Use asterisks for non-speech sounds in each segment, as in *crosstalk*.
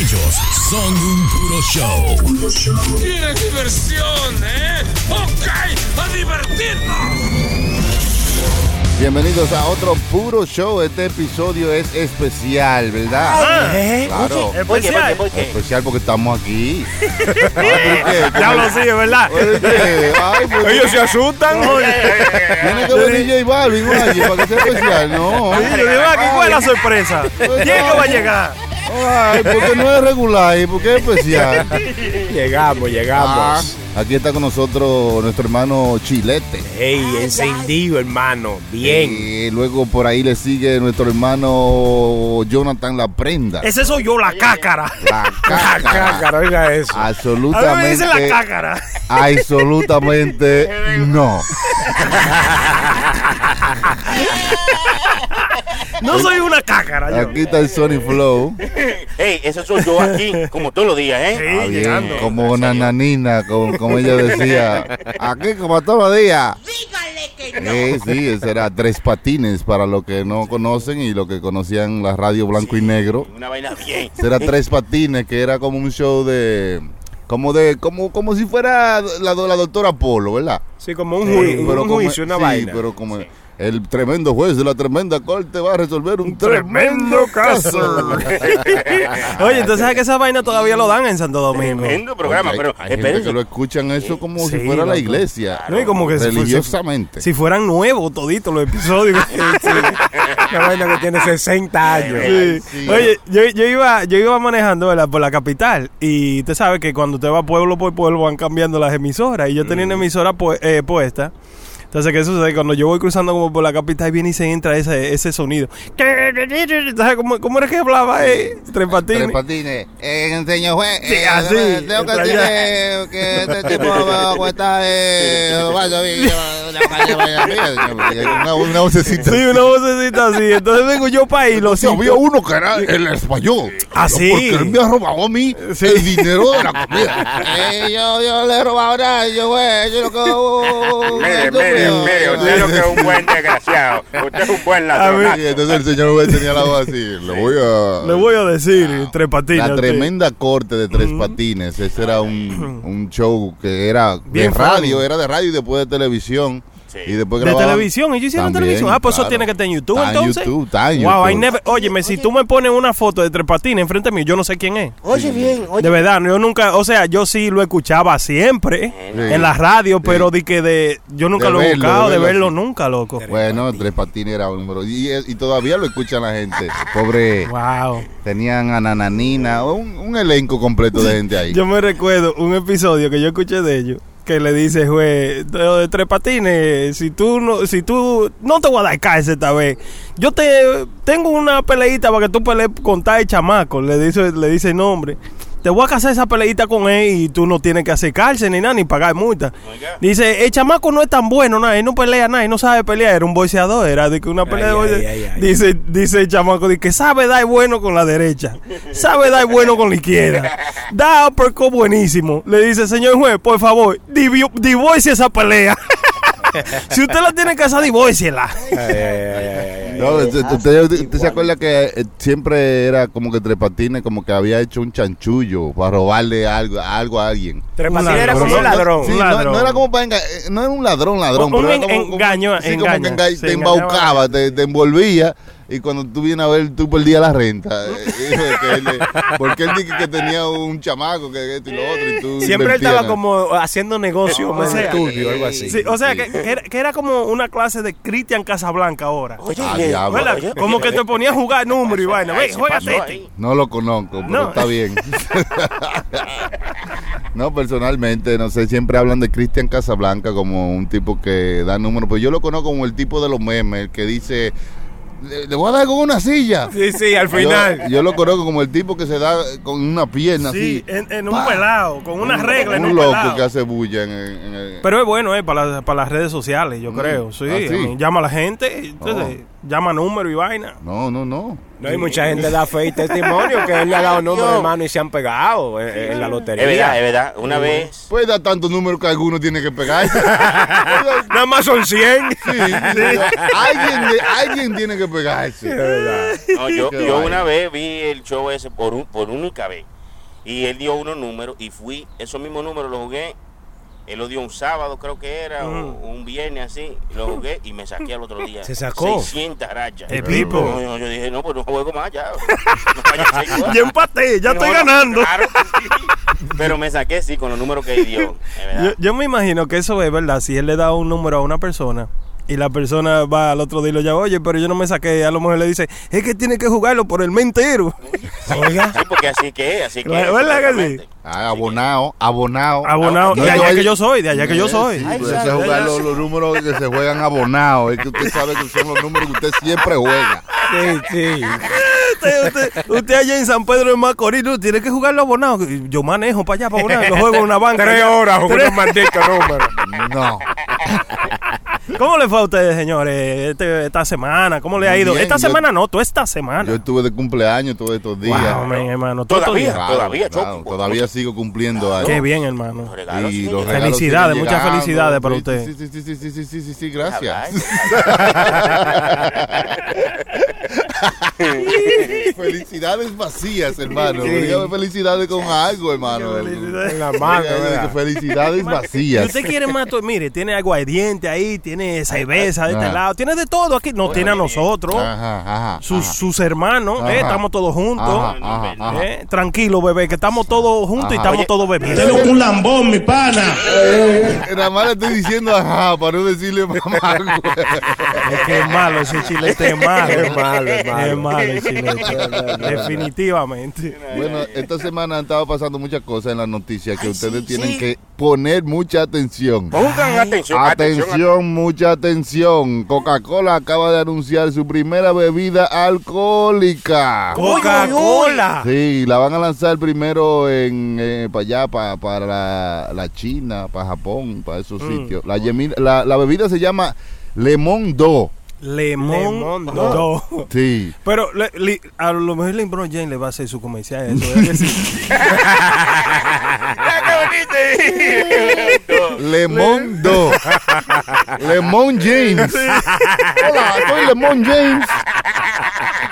Ellos son un puro show. ¡Qué diversión, eh! ¡Ok! ¡A divertirnos! Bienvenidos a otro puro show. Este episodio es especial, ¿verdad? ¿Eh? Claro. Especial. Especial porque estamos aquí. *laughs* Ya lo sigue, ¿verdad? Ay, pues, Ellos se asustan. Tiene que venir J Balvin, oye, para que sea especial. No. Yo digo, aquí, ¿cuál es la sorpresa? ¿Quién que va a llegar? Ay, porque no es regular y porque es especial. *laughs* Llegamos, llegamos. Ah, aquí está con nosotros nuestro hermano Chilete. Ey, encendido, hermano. Bien. Y luego por ahí le sigue nuestro hermano Jonathan La Prenda. Ese soy yo, la cácara. *laughs* La cácara. Cácara, oiga eso. A mí me Absolutamente. dicen la cácara. Absolutamente *laughs* no. No soy una cácara. Yo. Aquí está el Sony Flow. Ey, ese soy yo aquí, como todos los días, ¿eh? Sí, Ah, bien, llegando. como una nanina, como, como ella decía. Aquí como todos los días. Dígale que no. Sí, sí, ese era Tres Patines para los que no conocen y los que conocían la radio blanco y negro. Una vaina bien. Ese era Tres Patines, que era como un show de... Como de, como, como si fuera la, la doctora Polo, ¿verdad? Sí, como un, ju- un como- juicio, una sí, vaina. pero como el tremendo juez de la tremenda corte va a resolver un, Tremendo caso. *laughs* Oye, entonces ¿sabes que esa vaina todavía lo dan en Santo Domingo? Tremendo programa, Oye, pero hay, gente que lo escuchan eso como Sí, si fuera la iglesia. No, y como que religiosamente. Si fueran nuevos toditos los episodios. *laughs* Una vaina que tiene 60 años. Sí. Sí. Oye, yo, yo iba yo iba manejando ¿verdad? por la capital y usted sabe que cuando usted va pueblo por pueblo van cambiando las emisoras y yo tenía una emisora pu- eh, puesta. Entonces, ¿qué sucede? Cuando yo voy cruzando como por la capital viene y se entra ese, ese sonido. ¿Sabes cómo, cómo era que hablaba eh? Tres Patines? Tres patines. Eh, señor juez. Sí, eh, así. Tengo que decirle que este tipo me cuesta. Eh, vaya, una, una vocecita. Sí, una vocecita así. Entonces vengo yo para ahí, lo había uno que era el español. Ah, sí. Porque él me ha robado a mí el dinero de la comida. *laughs* Eh, yo, yo le he robado nada. Yo, güey, yo lo que. Usted lo que es un buen desgraciado. Usted es un buen ladrón. Y entonces el señor juez tenía la voz así. Le voy a. Le voy a decir, Tres Patines. La sí. tremenda corte de tres patines. Ese era un, un show que era Bien de radio, funny. era de radio y después de televisión. Y después De televisión, ellos hicieron También, televisión. Ah, pues eso tiene que estar en YouTube Está en entonces. YouTube, está en Wow, I never, óyeme, si tú me pones una foto de Tres Patines enfrente mío, yo no sé quién es. Oye, bien, oye. De verdad, yo nunca, o sea, yo sí lo escuchaba siempre Sí. en la radio, pero di que de, yo nunca De lo he verlo, buscado, de de verlo nunca, loco. Bueno, tres patines era un número. Y, y todavía lo escuchan la gente. Pobre. Wow. Tenían a Nananina, un, un elenco completo de gente ahí. Yo me recuerdo un episodio que yo escuché de ellos que le dice de, de tres patines si tú no si tú no te voy a dar cárcel esta vez. Yo te tengo una peleita para que tú pelees con tal chamaco le dice le dice el nombre te voy a casar esa peleita con él y tú no tienes que hacer cárcel ni nada ni pagar multa. Dice el chamaco no es tan bueno nada él no pelea nada él no sabe pelear era un boxeador era de que una pelea de boxe- ay, ay. dice dice el chamaco de que sabe dar bueno con la derecha sabe dar bueno con la izquierda. Da uppercut buenísimo. Le dice señor juez por favor divorcie esa pelea *laughs* si usted la tiene que hacer divórciela No, usted, usted- usted se acuerda que eh, siempre era como que Tres Patines como que había hecho un chanchullo para robarle algo, algo a alguien. Tres Un Patines era como un ladrón. sí, Un no- ladrón. No, era como para enga- eh, no era un ladrón, ladrón, Un pero era en- como, como- engaño, sí, como que engaño. enga- te embaucaba, te, te envolvía y cuando tú vienes a ver, tú perdías la renta. *laughs* Eh, que él, porque él dijo que tenía un chamaco, que esto y lo otro, y tú *laughs* Siempre él estaba como haciendo negocio O sea, turbio, algo así. Sí, o sea Sí. que, que era, que era como una clase de Cristian Casablanca ahora Oye, Ah, como que te ponía a jugar número y vaina se juégate este. No lo conozco, pero No. está bien. *laughs* no, personalmente, no sé, siempre hablan de Cristian Casablanca como un tipo que da números, pero yo lo conozco como el tipo de los memes, el que dice, le, le voy a dar con una silla. Sí, sí, al final. Yo, yo lo conozco como el tipo que se da con una pierna Sí, así. en, en un pelado, con una Un- regla en un un loco pelado. que hace bulla en, el- en el... Pero es bueno, eh, para, la- para las redes sociales, yo Mm. creo. Sí, Ah, sí. llama a la gente, entonces, llama número y vaina. No, no, no. No hay mucha gente da fe y testimonio que él le ha dado números de mano y se han pegado en, en la lotería. Es verdad, es verdad. Una vez. Puede dar tantos números que alguno tiene que pegar. sí, *laughs* Nada más son 100. sí, Alguien, de- alguien tiene que pegarse. No, yo, Qué yo vaina. una vez vi el show ese por, un, por única vez. Y él dio unos números y fui, esos mismos números los jugué. Él lo dio un sábado, creo que era, o un viernes así. y Lo jugué y me saqué al otro *laughs* día. ¿Se sacó? 600 rachas. El tipo. No, yo, yo dije, no, pues no juego más ya. *laughs* No. *laughs* Ya empaté, ya No, estoy ganando. claro que sí. Pero me saqué, sí, con los números que él dio. yo me imagino que eso es verdad. Si él le da un número a una persona y la persona va al otro día y lo llama, oye, pero yo no me saqué. A lo mejor le dice, es que tiene que jugarlo por el mes entero. *laughs* Oiga. Sí, porque así que es, así que es. ¿verdad que sí? Ah, abonado, abonado. Abonado. No, de yo- allá que yo soy, de allá que yo soy. Sí, pues ese es jugar los, los números que se juegan abonados. Es que usted sabe que son los números que usted siempre juega. Sí, sí. Usted, usted, usted allá en San Pedro de Macorís, no, tiene que jugarlo abonado. Yo manejo para allá, para abonar. Lo juego en una banca. Tres horas jugando maldito número. No. ¿Cómo le fue a ustedes, señores, este- esta semana? ¿Cómo le ha ido? bien, esta yo- semana no, toda esta semana. Yo estuve de cumpleaños todos estos días. Wow, man, hermano. todo estos Todavía. días. Claro, Todavía, claro, Chucky. todavía sigo cumpliendo años. Qué bien, hermano. Los regalos Y los regalos Felicidades, siguen muchas llegando. felicidades para Sí, usted. Sí, sí, sí, sí, sí, sí, sí, sí, sí, gracias. *laughs* *laughs* felicidades vacías, hermano. Dígame felicidades con algo, hermano. En la mano, Dígame que ¿verdad? Felicidades Si vacías. usted quiere más, mire, tiene aguardiente ahí, tiene cerveza de este lado, tiene de todo aquí. No tiene a nosotros, Ajá, ajá. sus, ajá. sus hermanos, Ajá. eh, estamos todos juntos. Ajá, ajá, ajá. Eh, tranquilo, bebé, que estamos todos juntos y estamos Oye, todos bebiendo. un lambón, mi pana. Nada más le estoy diciendo ajá para no decirle *laughs* mamá. Es que es malo ese chilete, es malo. Es malo, es malo. Es malo el chilete. *laughs* Definitivamente. Bueno, esta semana han estado pasando muchas cosas en las noticias que ustedes tienen que poner mucha atención. Pongan atención, Atención, atención. mucha atención. Coca-Cola acaba de anunciar su primera bebida alcohólica. Coca-Cola. Sí, la van a lanzar primero en eh, para allá, pa- para la, la China, para Japón, para esos sitios. La, yemi- la, la bebida se llama Lemon Do. Lemón Lemón do. Sí. Pero le- li- a lo mejor LeBron James le va a hacer su comercial. Eso, ¿verdad *laughs* que sí? Lemon Do. Lemon James. Hola, soy Lemon James.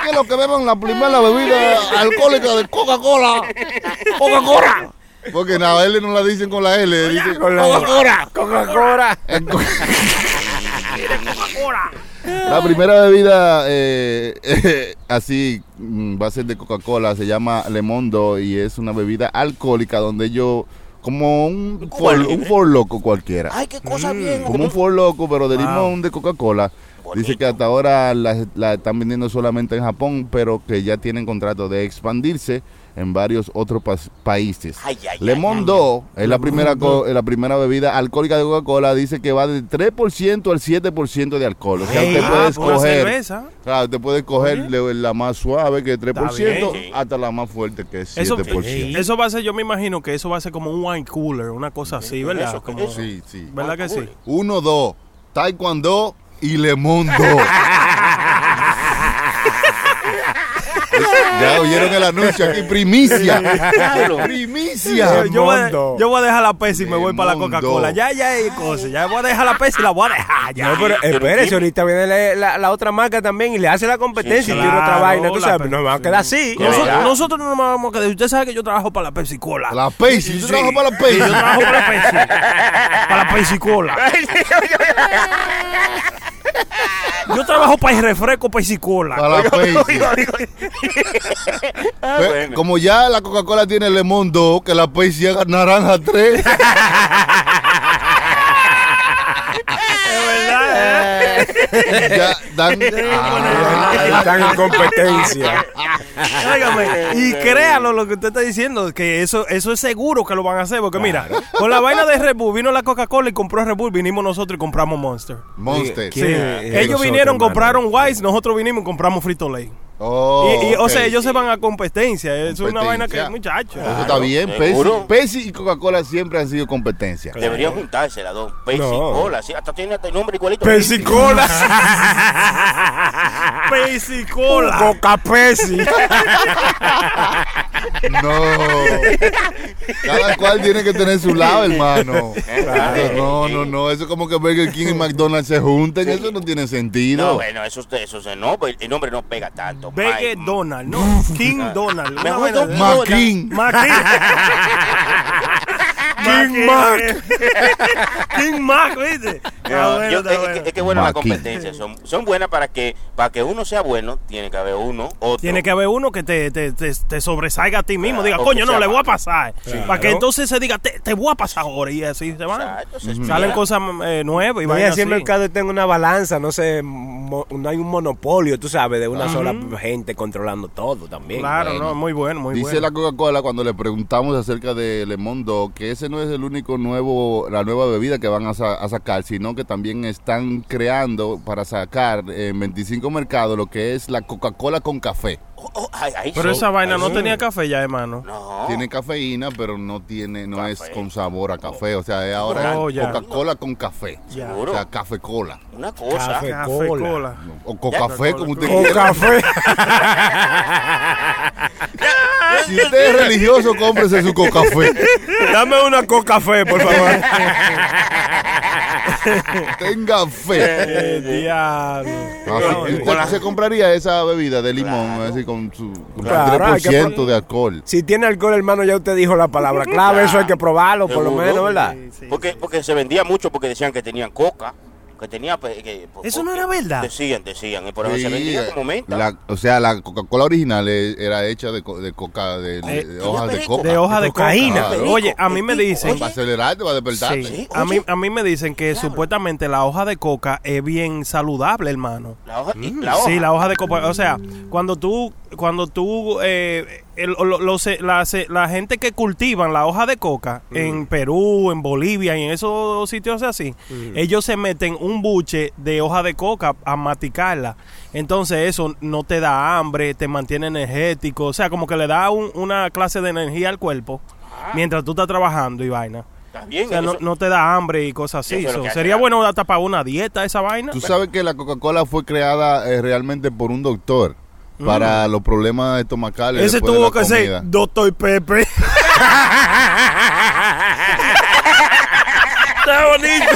¿Qué es lo que beben la primera bebida alcohólica de Coca-Cola? Coca-Cola. Porque nada, L no la dicen con la L, dicen Con la- Coca-Cola. Coca-Cola. En Co- La primera bebida eh, eh, *laughs* así mm, va a ser de Coca-Cola, se llama Lemondo y es una bebida alcohólica donde ellos como un for, un for loco cualquiera. Ay, qué cosa bien. Como un for loco, pero de Wow. limón de Coca-Cola. Dice que hasta ahora la, la están vendiendo solamente en Japón, pero que ya tienen contrato de expandirse en varios otros países. Ay, ay, ay, Lemon ay, Do es la primera, co- es la primera bebida alcohólica de Coca-Cola. Dice que va del 3% al 7% de alcohol. O sea, usted ah, puede escoger. Claro, usted puede escoger le- la más suave, que es 3%, bien. hasta la más fuerte, que es Eso, 7%. eso va a ser, yo me imagino que eso va a ser como un wine cooler, una cosa así, ¿verdad? Eso, Como- Sí, sí. ¿Verdad que sí? Uno, dos. Taekwondo y Lemon Do. *laughs* ya oyeron el anuncio aquí, primicia. *laughs* primicia. Yo, yo voy a, Mundo. yo voy a dejar la Pepsi y me voy para la. Coca-Cola. Ya, ya hay cosas. Ya voy a dejar la Pepsi y la voy a dejar. Ya. No, pero espérese, ahorita viene la, la- la otra marca también y le hace la competencia Sí, y tiene otra vaina. Tú sabes, Pe- no va a quedar así. Nosotros, nosotros no nos vamos a quedar. Usted sabe que yo trabajo para la Pepsi Cola. La Pepsi. Yo trabajo para la Sí, Pepsi. yo trabajo para la Pepsi. para la Pepsi *laughs* Cola. *laughs* *laughs* Yo trabajo para el refresco Pepsi Cola. Para la Pepsi. Ah, Pues, bueno. Como ya la Coca-Cola tiene Lemon 2, que la Pepsi haga naranja 3. *laughs* Es verdad. ¿eh? ya dan. Ahí están en competencia. *laughs* Óigame, y créalo lo que usted está diciendo, que eso eso es seguro que lo van a hacer, porque mira, con la vaina de Red Bull vino la Coca-Cola y compró Red Bull, vinimos nosotros y compramos Monster. Monster. Ellos vinieron, compraron Wise, nosotros vinimos y compramos Frito Lay. Oh, y, y, O sea, ellos se van a competencia. Es una vaina que, muchachos. Eso está bien. Pepsi. Pepsi y Coca-Cola siempre han sido competencia. Deberían juntarse las dos. Pepsi No. Cola, sí, hasta tiene hasta el nombre igualito. Pesicola. *laughs* Pesicola. Coca Pesi. *laughs* No. Cada cual tiene que tener su lado, hermano. Claro. No, no, no. Eso es como que Burger King y McDonald's se junten. Eso no tiene No, sentido. bueno, eso, eso se no, pues, el nombre no pega tanto. Vegue Mike. Donald, ¿no? King Donald. *laughs* Macking. *laughs* King Mac. *laughs* King Mac, ¿viste? No, bueno, yo- es, bueno. es- que bueno la Maki. competencia. Son, son buenas para que para que uno sea bueno, tiene que haber uno, otro. Tiene que haber uno que te, te, te, te sobresalga a ti mismo. Claro, Diga, coño, no, le voy a pasar. Para que entonces se diga, te, te voy a pasar ahora. Y así se van. Exacto, se Salen cosas eh, nuevas y No, así el mercado tenga una balanza, no sé, mo- no hay un monopolio, tú sabes, de una sola gente controlando todo también. Claro, Bueno. no, muy bueno, muy Dice bueno. la Coca-Cola cuando le preguntamos acerca de Le Mondo que ese no es el único nuevo, la nueva bebida que van a, sa- a sacar, sino que también están creando para sacar en 25 mercados lo que es la Coca-Cola con café. Oh, oh, ay, ay, Pero esa vaina no tenía café ya, hermano. No. Tiene cafeína, pero no tiene, no es con sabor a café. O sea, es ahora Oh. Coca-Cola con café. Ya. O sea, café cola. Una cosa. Café. Cola. O Coca-Café, como usted quiera. café. *laughs* Si usted es religioso, cómprese su Coca-Café. Dame una coca fe, por favor. *laughs* Tenga fe. Eh, diablo. Así, ¿Usted se compraría esa bebida de limón así con su con Claro, hay que 3% pon- de alcohol? si tiene alcohol, hermano, ya usted dijo la palabra *laughs* clave, eso hay que probarlo, por lo menos, ¿verdad? Sí, sí, Porque, sí. porque se vendía mucho porque decían que tenían coca. Que tenía. pe- Que, ¿Eso no porque era verdad? Decían, decían. Y por eso Sí, se vendía como menta. la- o sea, la Coca-Cola original eh, era hecha de, co- de coca, de, de- Eh, de hojas de coca. De hoja de cocaína. Oye, a mí me dicen. oye. Para acelerarte, para despertarte. Sí, Sí, a mí, a mí me dicen que supuestamente la hoja de coca es bien saludable, hermano. La hoja. y la hoja. Sí, la hoja de coca. O sea, cuando tú, cuando tú, eh, el- lo- lo- se- la, se- la gente que cultivan la hoja de coca en Perú, en Bolivia y en esos sitios así, ellos se meten un buche de hoja de coca a maticarla. Entonces eso no te da hambre, te mantiene energético, o sea, como que le da un- una clase de energía al cuerpo mientras tú estás trabajando y vaina. Bien. O sea, no, no te da hambre y cosas así. Eso sería bueno hasta para una dieta esa vaina. Tú sabes que la Coca-Cola fue creada eh, realmente por un doctor para los problemas estomacales. Mm. Ese tuvo la que ser. Doctor Pepe. *laughs* Está bonito.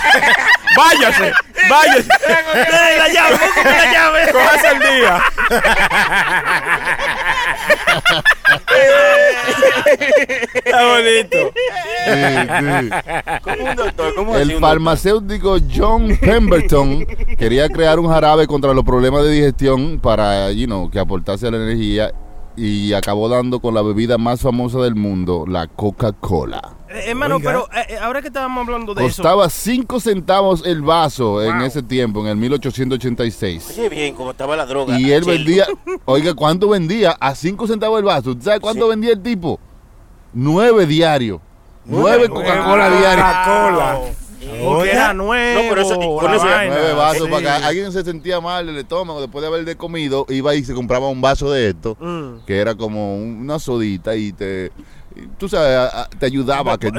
Váyase, váyase. Dale la llave, la llave. Cójase el día. *laughs* Está bonito. Sí, sí. ¿Cómo un doctor? ¿Cómo así El un doctor? farmacéutico John Pemberton quería crear un jarabe contra los problemas de digestión para, you know, que aportase la energía y acabó dando con la bebida más famosa del mundo, la Coca-Cola. Eh, hermano, pero eh, eh, ahora que estábamos hablando de eso. Costaba 5 centavos el vaso en ese tiempo, en el 1886. Oye, bien, como estaba la droga. Y él vendía, oiga, ¿cuánto vendía? A 5 centavos el vaso. ¿Tú sabes cuánto vendía el tipo? 9 diarios. 9 Coca-Cola Wow. diarias. Coca-Cola. Porque era nuevo. No, pero eso- con eso- vaina. Nueve vasos Sí. para acá. Alguien se sentía mal del estómago después de haber de comido, iba y se compraba un vaso de esto, Mm. que era como un- una sodita y te, tú sabes, a- a- te ayudaba a que, O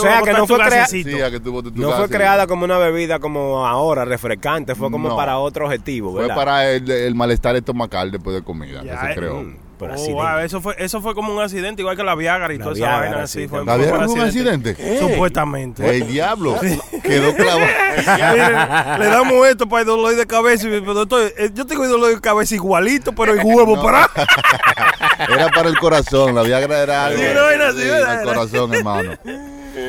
sea, que no fue crea- gasecito. Sí, a que tu No fue creada como una bebida como ahora, refrescante, fue como No. para otro objetivo, Fue para el, el malestar estomacal después de comida, Ya, que se eh, creó. Mm, por Oh, wow, eso fue eso fue como un accidente igual que la Viagra y La toda Viagra, esa vaina sí, así fue. ¿La fue Viagra fue un accidente? Supuestamente. El diablo quedó clavado. *laughs* Le damos esto para el dolor de cabeza. y- pero estoy- eh, yo tengo el dolor de cabeza igualito, pero el huevo para. *laughs* Era para el corazón, la Viagra era algo Sí, no así, sí, ¿verdad? el corazón, hermano.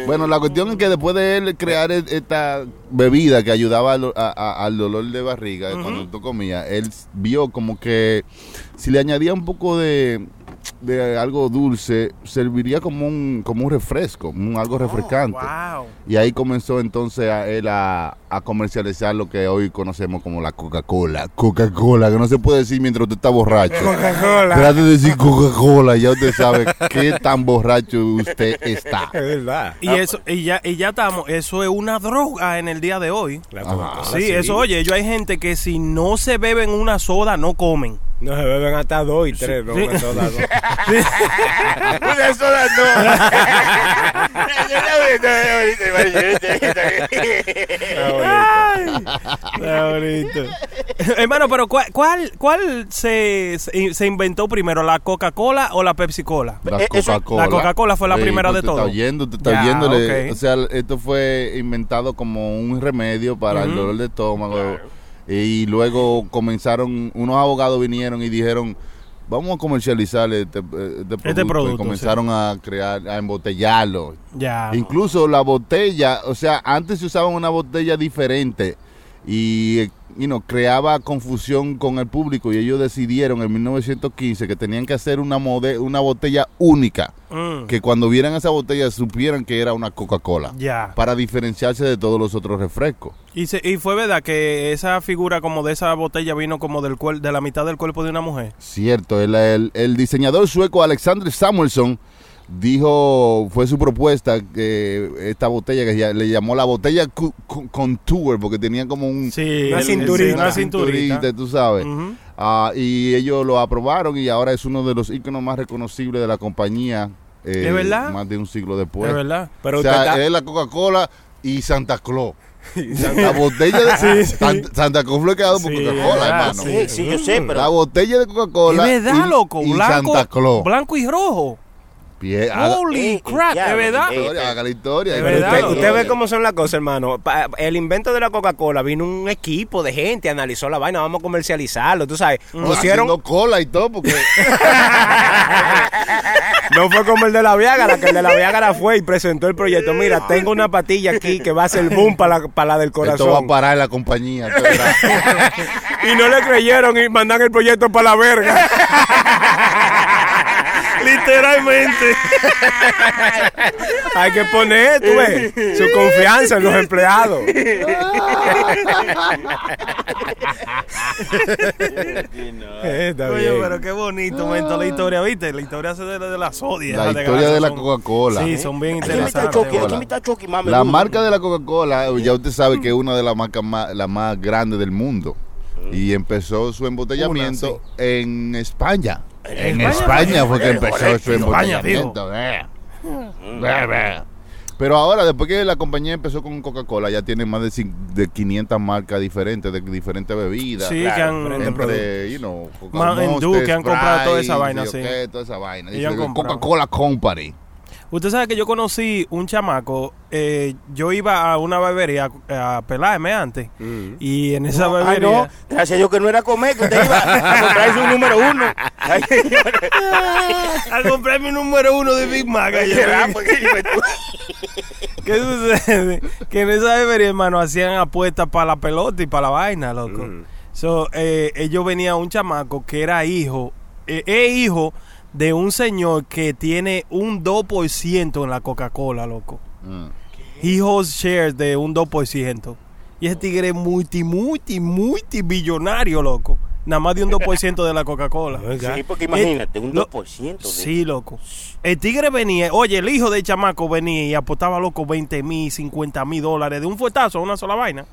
Bueno, la cuestión es que después de él crear e- esta bebida que ayudaba al, a- a- al dolor de barriga cuando tú comías, él vio como que si le añadía un poco de, de algo dulce, serviría como un, como un refresco, un, algo refrescante. Wow. Y ahí comenzó entonces a él a, a comercializar lo que hoy conocemos como la Coca-Cola. Coca-Cola, que no se puede decir mientras usted está borracho. Coca-Cola. Trate de decir Coca-Cola, ya usted sabe qué tan borracho usted está. Es verdad. Y eso y ya y ya estamos, eso es una droga en el día de hoy. La Sí, eso oye, yo hay gente que si no se beben una soda no comen. No se beben hasta dos y tres, no, *laughs* Sí. una soda, no. *laughs* Una sola Ay, está bonito. Hermano, pero ¿cuál, cuál, cuál se, se inventó primero, la Coca-Cola o la Pepsi-Cola? La Eh, Coca-Cola. la Coca-Cola fue la Sí, primera de pues, te todo. Está oyendo, te está ok. O sea, esto fue inventado como un remedio para el dolor de estómago. Y luego comenzaron, unos abogados vinieron y dijeron, vamos a comercializar este, eh, este producto. producto, y comenzaron a crear, a embotellarlo. Ya. Incluso la botella, o sea, antes se usaba una botella diferente y eh, you know, creaba confusión con el público y ellos decidieron en 1915 que tenían que hacer una, mode- una botella única, Mm, que cuando vieran esa botella supieran que era una Coca-Cola, ya. para diferenciarse de todos los otros refrescos. Y, se- y fue verdad que esa figura como de esa botella vino como del cuer- de la mitad del cuerpo de una mujer. Cierto, el, el- el diseñador sueco Alexander Samuelson dijo, fue su propuesta, que esta botella que ya- le llamó la botella contour, porque tenía como un... Sí, Una el- cinturita. Una cinturita. tú sabes. Ah, y ellos lo aprobaron y ahora es uno de los íconos más reconocibles de la compañía. eh, ¿Es verdad? Más de un siglo después. Es verdad. Pero o sea, está- es la Coca-Cola y Santa Claus. *laughs* La botella de *laughs* Sí. Santa, Santa Claus fue creado por Sí, Coca-Cola, hermano. Sí, sí, yo sé, La pero botella de Coca-Cola es verdad, y, loco. y Blanco, Santa Claus. blanco y rojo. Pie- Holy Eh, crap, ya, es verdad. eh, historia, haga la historia. La verdad, Usted, ve cómo son las cosas, hermano. Pa- el invento de la Coca-Cola vino un equipo de gente, analizó la vaina, vamos a comercializarlo, tú sabes. Haciendo Pusieron, cola y todo, porque *laughs* no fue como el de la Viagra, que el de la Viagra fue y presentó el proyecto. Mira, tengo una patilla aquí que va a ser boom para la, para la del esto va a corazón. parar en la compañía. *laughs* Y no le creyeron y mandan el proyecto para la verga. *laughs* Literalmente. Hay que poner, tú ves, su confianza en los empleados. Eh, está Oye, bien. pero qué bonito momento la historia, ¿viste? La historia se de, de la sodia. La historia de la Coca-Cola. Sí, son bien Aquí me está interesantes. Está Chucky, mami. La marca de la Coca-Cola, ya usted sabe que es una de las marcas más, la más grandes del mundo. Y empezó su embotellamiento en España. En España? España fue que empezó su España, embotellamiento. Ve, ve. Pero ahora, después que la compañía empezó con Coca-Cola, ya tiene más de, cin- de 500 marcas diferentes, de diferentes bebidas. Sí, Claro, que han... Entre, you know, Mountain Dew, que han comprado toda esa vaina, sí, sí. ok, toda esa vaina. Coca-Cola Company. Usted sabe que yo conocí un chamaco, eh, yo iba a una barbería a, a pelarme antes, y en esa Ah, barbería... no, gracias a Dios que no era comer, que usted iba a comprar su número uno. Ay, señores. a comprar mi número uno de Big Mac. ¿Qué sucede? Que en esa barbería, hermano, hacían apuestas para la pelota y para la vaina, loco. So, eh, ellos venía un chamaco que era hijo, eh, es hijo de un señor que tiene un 2% en la Coca-Cola, loco. Mm. He holds shares de un 2%. Y ese tigre es multi, multi, multi billonario, loco. Nada más de un 2% de la Coca-Cola. Sí, porque imagínate, un lo- 2%. de- Sí, loco. El tigre venía, oye, el hijo del chamaco venía y apostaba, loco, 20 mil, 50 mil dólares de un fuetazo a una sola vaina.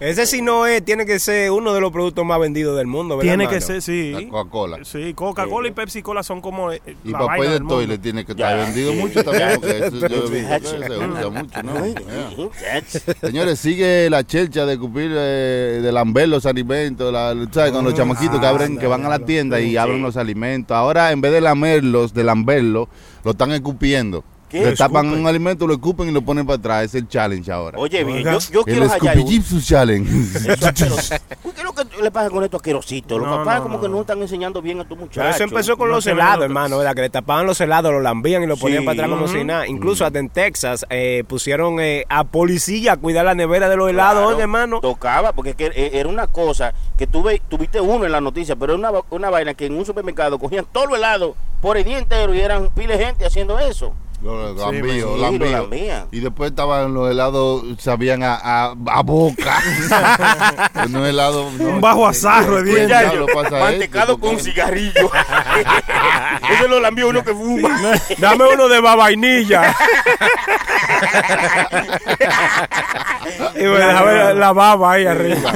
Ese si no es, tiene que ser uno de los productos más vendidos del mundo, ¿verdad, Tiene que ser, sí. La Coca-Cola. Sí, Coca-Cola y Pepsi Cola son como eh, Y la papel vaina de del mundo. toile tiene que estar vendido mucho también, porque eso yo he visto que Sí. se usa mucho, ¿no? Ay, Yeah. muchacho. Señores, sigue la chelcha de cupir, eh, de lamber los alimentos, la, ¿sabes? Con los chamaquitos que abren, que van a la tienda y abren los alimentos. Ahora, en vez de lamerlos, de lamberlos, lo están escupiendo. ¿Qué? Le tapan Escupen. un alimento, lo escupen y lo ponen para atrás. Es el challenge ahora. Oye, bien, yo, yo el quiero hallar Scoopy uno. Gypsy Challenge. Eso *laughs* ¿Qué es lo que le pasa con estos asquerositos? Los No, papás no, como no. que no están enseñando bien a tu muchacho. Pero eso empezó con No los helados, hermano, ¿verdad? Que le tapaban los helados, los lambían y lo ponían Sí. para atrás como si Ujú. nada. Incluso hasta en Texas eh, pusieron eh, a policía a cuidar la nevera de los helados, Claro, oye, hermano. Tocaba, porque es que e- era una cosa que tuve, tuviste uno en la noticia, pero era una, una vaina que en un supermercado cogían todo el helado por el día entero y eran pile de gente haciendo eso. Los Sí, lambíos, lambíos. Y después estaban los helados, sabían a, a, a boca. *laughs* no helado. no, Un bajo azarro de ¿qué dientes. diablo pasa Mantecado con cigarrillo. *laughs* Eso lo lambió uno que fuma. Dame uno de vainilla. y me dejaba la, la baba ahí arriba.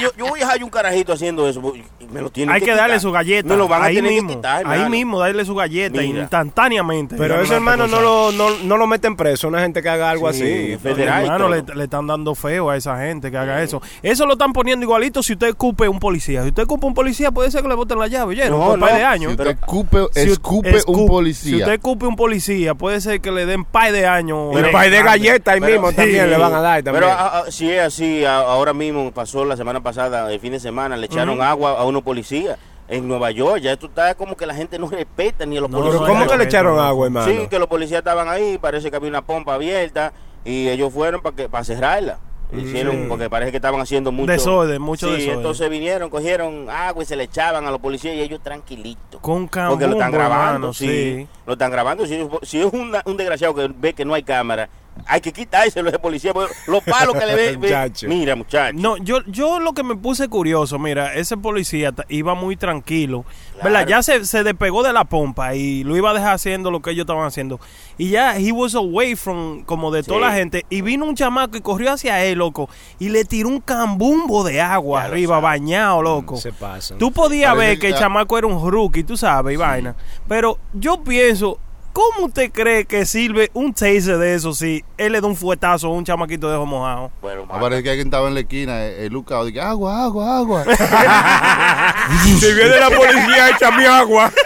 Yo, yo voy a dejar un carajito haciendo eso. y Me lo tienen Hay que darle quitar. su galleta. Me lo van a ahí tener mismo. que quitar, ahí mismo, darle su galleta Mira. instantáneamente. Pero eso, no hermano, no lo, no, no lo meten preso. Una gente que haga algo Sí, así. federal. Hermano, le, le están dando feo a esa gente que haga eso. Eso lo están poniendo igualito si usted escupe un policía. Si usted escupe un policía, puede ser que le boten la llave, ¿oyeron? No, un par no. de años. Si usted Pero- escupe, Si u- escupe un policía. Si usted escupe un policía, puede ser que le den par de años. Y el pay de galleta ahí Pero- mismo también le van a dar. También. Pero ah, ah, si es así, a- ahora mismo pasó la semana pasada, el fin de semana, le echaron agua a unos policías en Nueva York. Ya esto está como que la gente no respeta ni a los No, policías. Pero ¿cómo que le echaron agua, hermano? Sí, que los policías estaban ahí, parece que había una pompa abierta y ellos fueron para que para cerrarla. Hicieron, porque parece que estaban haciendo mucho Desorden, mucho sí, desorden. entonces vinieron, cogieron agua y se le echaban a los policías y ellos tranquilitos. Con Porque lo están cambumbo, grabando, hermano, sí. sí. Lo están grabando. Si, si es una- un desgraciado que ve que no hay cámara, hay que quitárselo de policía. porque Los palos que le ve. *laughs* ve- Muchacho. mira, muchacho. No, yo, yo lo que me puse curioso, mira, ese policía iba muy tranquilo, ¿verdad? Ya se, se despegó de la pompa y lo iba a dejar haciendo lo que ellos estaban haciendo. Y ya, he was away from, como de toda la gente. Y vino un chamaco y corrió hacia él, loco, y le tiró un cambumbo de agua arriba, bañado, loco. Se pasan. Tú podías ver que el chamaco era un rookie, tú sabes, y vaina. Pero yo pienso, ¿cómo usted cree que sirve un taser de eso si él le da un fuetazo a un chamaquito de ojo mojado? Bueno, Ah, Parece que alguien estaba en la esquina, eh, el Lucas, dice, agua, agua, agua. *laughs* Si viene la policía, echa mi agua. *laughs*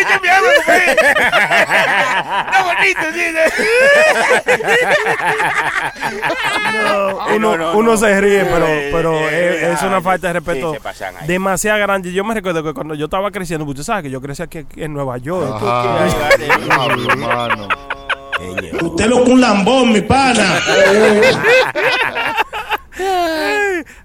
¡Échame agua! *laughs* ¡Está bonito, sí! Uno, no, no, uno no. se ríe, pero, Eh, pero eh, es, es una ay, falta de respeto demasiado grande. Yo me recuerdo que cuando yo estaba creciendo, usted sabe que yo crecí aquí en Nueva York. Usted lo un lambón, mi pana. *laughs*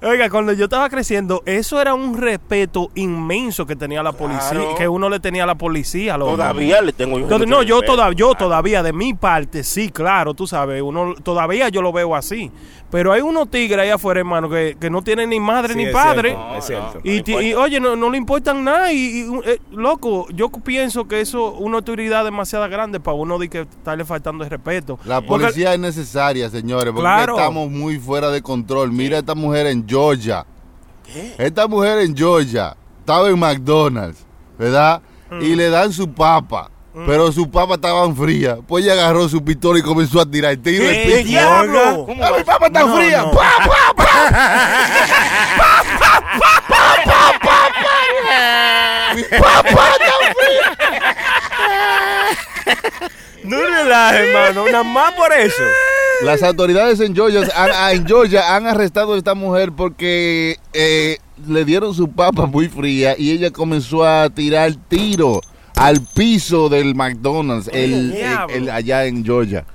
Oiga, cuando yo estaba creciendo, eso era un respeto inmenso que tenía la policía, Claro. que uno le tenía a la policía. loco. Todavía le tengo yo. Entonces, mucho no, yo, toda, yo todavía, de mi parte, sí, claro, tú sabes, uno todavía yo lo veo así. Pero hay unos tigres ahí afuera, hermano, que, que no tienen ni madre Sí, ni es padre. cierto, No, es cierto. no. Y, oye, no, no le importan nada. Y, y, eh, loco, yo pienso que eso es una autoridad demasiado grande para uno de que estarle faltando el respeto. La Porque- policía es necesaria, señores, porque Claro. estamos muy fuera de control. Mira esta mujer en Georgia. Esta mujer en Georgia estaba en McDonald's, ¿verdad? Mm. Y le dan su papa. Pero su papa estaban fría. Pues ella agarró su pistola y comenzó a tirar tiro ¿Qué pico. diablo? ¿Cómo ¡Ah, mi papa está No, fría! no. ¡Pa, pa, pa! ¡Mi papa está fría! No relajes, hermano. Nada más por eso. Las autoridades en Georgia, han, en Georgia han arrestado a esta mujer porque eh, le dieron su papa muy fría y ella comenzó a tirar tiro al piso del McDonald's el, el- diablo. el- allá en Georgia.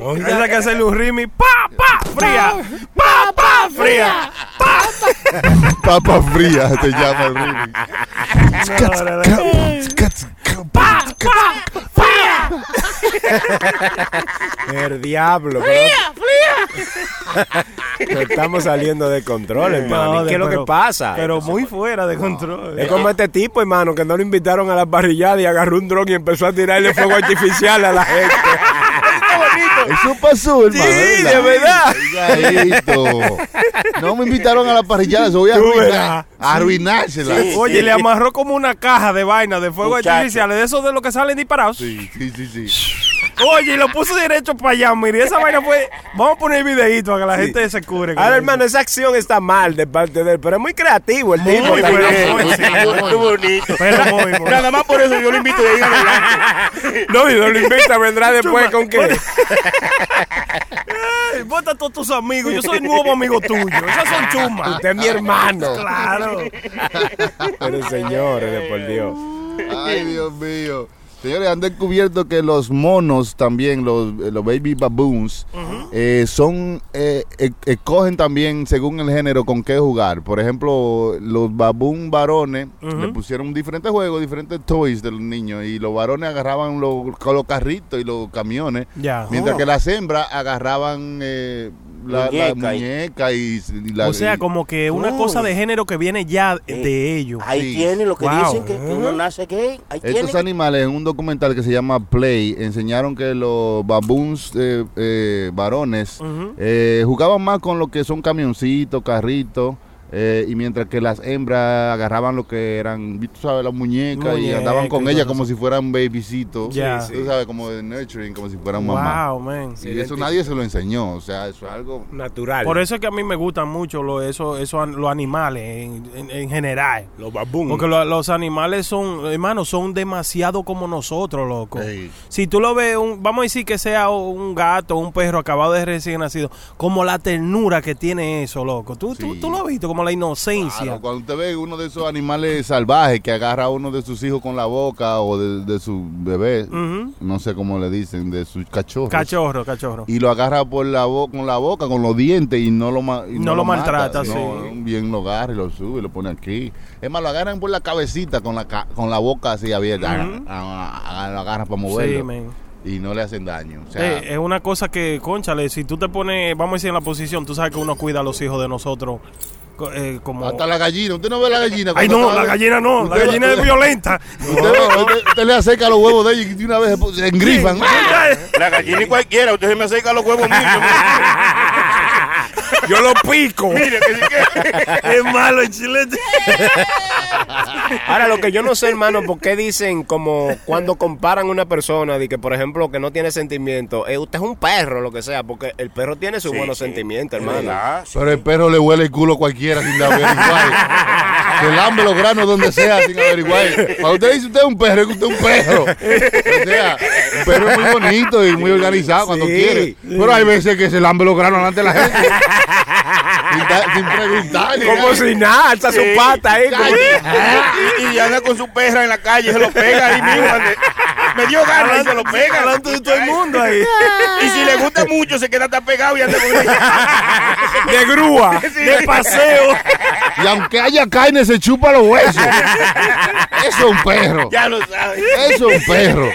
Esa que hace un rimi, pa, pa, fría, pa, pa, fría. Papa fría se llama el remix. Pa, pa, fría. El diablo. Pero... Pero estamos saliendo de control, hermano. No, ¿Y ¿Qué es lo que pasa? Pero muy fuera de control. Es como este tipo, hermano, que no lo invitaron a las barrilladas y agarró un dron y empezó a tirarle fuego artificial a la gente. Eso pasó, hermano. Sí, de verdad. No me invitaron a la parrillada, eso voy a arruinar, a arruinársela. Sí. Oye, le amarró como una caja de vaina de fuego Muchacho. artificiales, de esos de los que salen disparados. Sí, sí, sí, sí. Oye, y lo puso derecho para allá, mire, esa vaina fue... Vamos a poner el videito para que la gente se cure. Ahora, hermano, esa acción está mal de parte de él, pero es muy creativo el tipo. Muy bueno, muy, bonito. Pero muy, muy. Nada más por eso yo lo invito de ir adelante. No, y no lo invita, vendrá después con qué. Ay, Bota a todos tus amigos, yo soy nuevo amigo tuyo. Esos son chumas. Usted es mi hermano. Claro. Pero señores, por Dios. Ay, Dios mío. Señores, han descubierto que los monos también, los, eh, los baby baboons, eh, son, eh, e- escogen también según el género con qué jugar. Por ejemplo, los baboon varones le pusieron diferentes juegos, diferentes toys de los niños y los varones agarraban los, con los carritos y los camiones, Ya. mientras Oh. que las hembras agarraban eh, la, la Muñeca y- muñeca y, y la... O sea, y- como que una Oh. cosa de género que viene ya Eh, de ellos. Ahí Sí. tiene lo que Wow. dicen que, que uno nace gay. Ahí Estos tiene. animales, en un documental que se llama Play, enseñaron que los baboons eh, eh, varones eh, jugaban más con lo que son camioncitos, carritos, eh, y mientras que las hembras agarraban lo que eran, tú sabes, las muñecas y andaban con ellas como si fueran babycitos, tú sabes, como de nurturing, como si fueran mamá. Wow, man. Y eso nadie se lo enseñó, o sea, eso es algo... Natural. Por eso es que a mí me gustan mucho los eso, eso, los animales en, en- en general. Los baboons. Porque lo- los animales son, hermano, son demasiado como nosotros, loco. Si tú lo ves, un- vamos a decir que sea un gato, un perro acabado de recién nacido, como la ternura que tiene eso, loco. Tú, tú, Sí. tú lo has visto, como la inocencia. Claro, cuando usted ve uno de esos animales salvajes que agarra a uno de sus hijos con la boca o de, de su bebé, no sé cómo le dicen, de sus cachorros. Cachorro, cachorro. y lo agarra por la con la boca, con los dientes y no lo, y No lo maltrata, sí. Bien lo agarra y lo sube y lo pone aquí. Es más, lo agarran por la cabecita con la, ca- con la boca así abierta. Ah, lo agarran para Sí, moverlo man. y no le hacen daño. O sea, Eh, es una cosa que, conchale, si tú te pones, vamos a decir en la posición, tú sabes que uno cuida a los hijos de nosotros eh, como... hasta la gallina. ¿Usted no ve la gallina? Ay, no, la gallina no, la gallina es violenta. *laughs* Usted, ve- usted- usted le acerca los huevos de ella y una vez se engrifan. La gallina y cualquiera. Usted se me acerca los huevos míos. *laughs* Yo lo pico. Mire, que que. es malo el chilete. Ahora, lo que yo no sé, hermano, ¿por qué dicen como cuando comparan una persona de que, por ejemplo, que no tiene sentimiento, eh, usted es un perro, lo que sea, porque el perro tiene sus Sí, buenos sí. sentimientos, hermano. sí. Pero el perro le huele el culo a cualquiera sin averiguar. *laughs* Se lambe los granos donde sea sin averiguar. Cuando usted dice usted es un perro, es que usted es un perro. O sea, un perro es muy bonito y muy organizado cuando Sí. quiere. Pero hay veces que se lambe los granos delante de la gente. Sin, preguntar. ni Como nada. si nada, alza su pata ahí. como- y, y anda con su perra en la calle, se lo pega ahí mismo. *laughs* ande- Me dio ganas y se lo pega. Delante de todo el mundo ahí. Y si le gusta mucho, se queda hasta pegado y anda con ella. De grúa. *laughs* De paseo. Y aunque haya carne, se chupa los huesos. Eso es un perro. Ya lo sabes. Eso es un perro.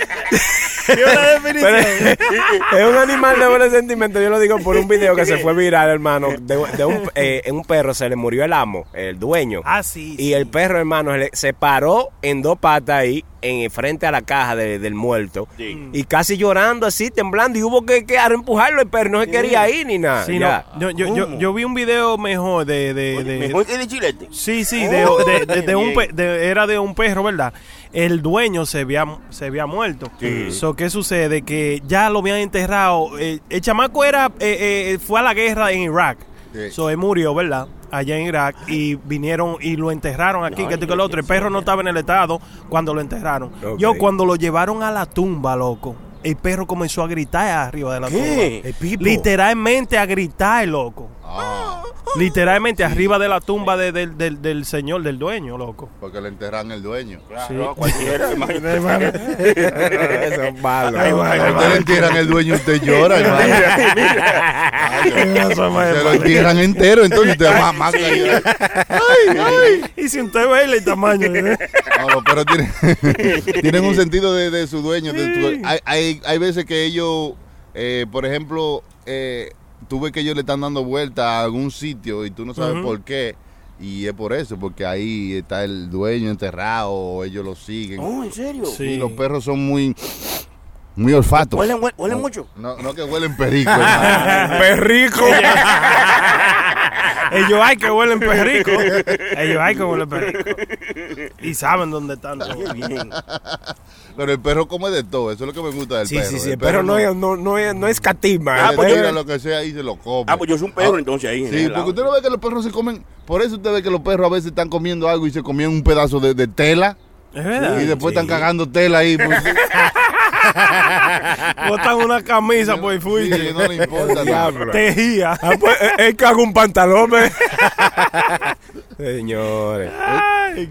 Pero *laughs* es un animal de buenos sentimientos. Yo lo digo por un video que se fue viral, hermano. De, de un, eh, en un perro se le murió el amo, el dueño. Ah, sí. Y el perro, hermano, se le- se paró en dos patas ahí, en frente a la caja de- del muerto. Sí. Y casi llorando así, temblando. Y hubo que, que empujarlo. El perro no se quería ir ni nada. Sí, Ya. no, yo, yo, yo, yo vi un video mejor de... de, de- Mejor que de chilete. Sí, sí, de, Oh, de- de- de un *laughs* pe- de- era de un perro, ¿verdad? El dueño se había, se había muerto. Sí. So, ¿Qué sucede? Que ya lo habían enterrado. eh, el chamaco era eh, eh, fue a la guerra en Irak. Sí. So, él murió, ¿verdad? Allá en Irak. Y vinieron y lo enterraron aquí, que esto y que lo otro. El perro no estaba en el estado cuando lo enterraron. Yo, cuando lo llevaron a la tumba, loco, el perro comenzó a gritar arriba de la ¿Qué? El tumba. Literalmente a gritar, loco. Ah, Literalmente arriba de la tumba de- del, del, del señor, del dueño, loco. porque le enterran el dueño. Claro, cualquiera. *laughs* Eso es malo. Cuando usted le entierran el dueño, usted llora, hermano. *laughs* Se lo entierran entero, entonces usted más, más que llora. Ay, ay. Y si usted ve el tamaño. ¿eh? No, perros *laughs* tienen, tienen un sentido de, de su dueño. de su- hay, hay, hay veces que ellos, eh, por ejemplo, eh, tú ves que ellos le están dando vuelta a algún sitio y tú no sabes por qué. Y es por eso, porque ahí está el dueño enterrado o ellos lo siguen. Oh, ¿en serio? Sí. Y los perros son muy, muy olfatos. ¿Huelen, hue- huelen mucho? No, no que huelen perico. *laughs* Perrico. *laughs* Ellos hay que huelen perrico. *laughs* Ellos hay que huelen perrico. Y saben dónde están. todos. Bien. Pero el perro come de todo. Eso es lo que me gusta del Sí, perro. sí, sí. El perro no, es- no, no, es, no es catima. Ah, ¿eh? pues tira lo que sea y se lo come. Ah, pues yo soy un perro entonces ahí. en Sí, porque lado. usted no ve que los perros se comen. Por eso usted ve que los perros a veces están comiendo algo y se comían un pedazo de, de tela. Es verdad. y después están cagando tela ahí. pues, Botan una camisa por el sí, fuiste. no le importa. *laughs* Diablo. Tejía. Ah, pues, eh, él caga un pantalón. *laughs* Señores.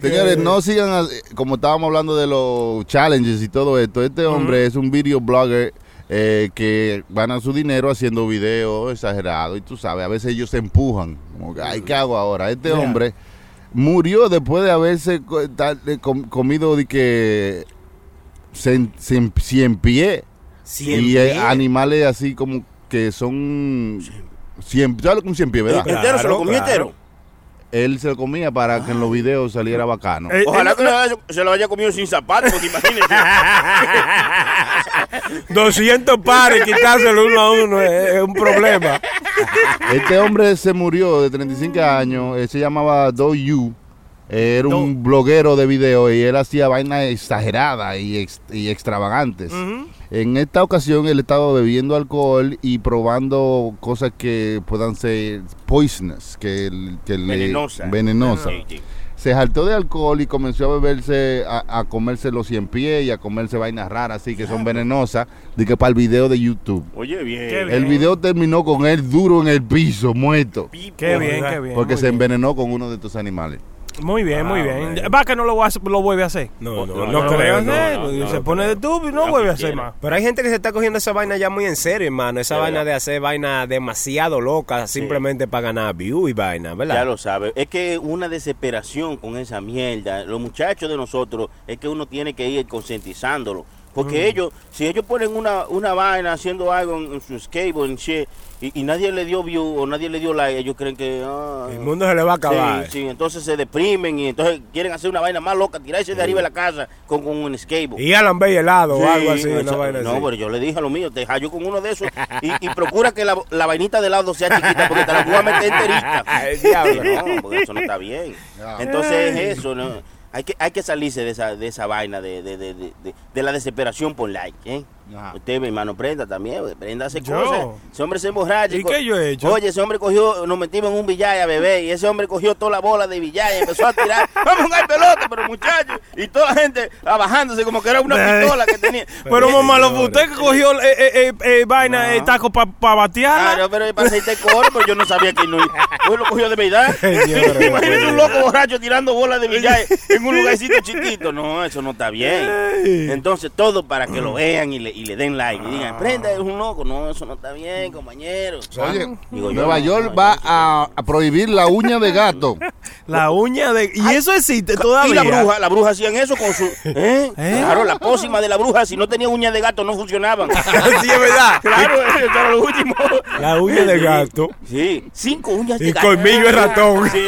Señores, no sigan, a- como estábamos hablando de los challenges y todo esto. Este hombre es un video blogger eh, que gana su dinero haciendo videos exagerados. Y tú sabes, a veces ellos se empujan. Como que, ay, ¿qué hago ahora? Este hombre murió después de haberse comido de que cien, cien- cien pie. Cien y pies. animales así como que son... Cien, ¿Sabes lo que un cien pie, verdad? Claro, ¿Entero? ¿Se lo comió claro. entero? Él se lo comía para que en los videos saliera bacano. Eh, Ojalá eh, que haya- se lo haya comido sin zapatos, porque imagínese. *laughs* 200 pares, quitárselo uno a uno es, es un problema. Este hombre se murió de 35 años, él se llamaba Do Yu, era un bloguero de video y él hacía vainas exageradas y, ex- y extravagantes. En esta ocasión él estaba bebiendo alcohol y probando cosas que puedan ser poisonous, que, que le- Venenosa. sí. Se saltó de alcohol y comenzó a beberse, a, a comerse los cien pies y a comerse vainas raras así que son venenosas, de que para el video de YouTube. Oye, bien. Qué bien. El video terminó con él duro en el piso, muerto. Qué bien, qué bien. Porque se bien. envenenó con uno de estos animales. Muy bien, muy Ah, bien. bueno. Va que no lo, va a hacer- lo vuelve a hacer. No, no, No, no, no, creo. no, se no pone de tubo y no vuelve a hacer quiera. más. Pero hay gente que se está cogiendo esa vaina ya muy en serio, hermano. Esa vaina verdad. de hacer vaina demasiado loca simplemente para ganar view y vaina, ¿verdad? Ya lo sabe. Es que una desesperación con esa mierda. Los muchachos de nosotros es que uno tiene que ir concientizándolo. Porque ellos, si ellos ponen una, una vaina haciendo algo en, en su skateboard and shit, y, y nadie le dio view o nadie le dio like, ellos creen que... ah, El mundo se le va a acabar. Sí, sí, entonces se deprimen y entonces quieren hacer una vaina más loca, tirarse de arriba de la casa con, con un skateboard. Y Alan Bay helado o algo así, Sí, una vaina no, así. pero yo le dije a lo mío, te hallo con uno de esos y, y procura que la, la vainita de lado sea chiquita porque te la voy a meter enterita. *laughs* Ay, diablo. No, porque eso no está bien. Entonces es eso, ¿no? Hay que, hay que salirse de esa, de esa vaina de, de, de, de, la desesperación por like, ¿eh? Ajá. Usted, mi hermano, prenda también, prenda hace Yo. cosas. Ese hombre se emborracha. ¿Y qué yo he hecho? Oye, ese hombre cogió, nos metimos en un billar a beber y ese hombre cogió toda la bola de billar y empezó a tirar. *laughs* Vamos a pelota, pero muchachos. Y toda la gente abajándose como que era una pistola que tenía. *laughs* Pero mamá, lo usted que cogió eh, eh, eh, eh, vaina, No. eh, taco para batearla. Claro, pero para aceite coro, pero yo no sabía que no. *laughs* Yo lo cogió de verdad. Imagínate un loco borracho tirando bolas de billar en un lugarcito chiquito. No, eso no está bien. Entonces, todo para que lo *clears throat* vean y le, y le den like. Y digan, prenda, es un loco. No, eso no está bien, compañero. Oye, Digo yo, Nueva no, York no, va a, a prohibir la uña de gato. *laughs* La uña de... Y eso existe Y todavía. la bruja, la bruja hacían eso con su. *laughs* ¿eh? ¿Eh? Claro, la pócima de la bruja, si no tenía uñas de gato, no funcionaban. *laughs* sí, es verdad. Claro, eso era lo último. La uña de gato. Sí, cinco uñas de Y gato. colmillo de ratón. Sí.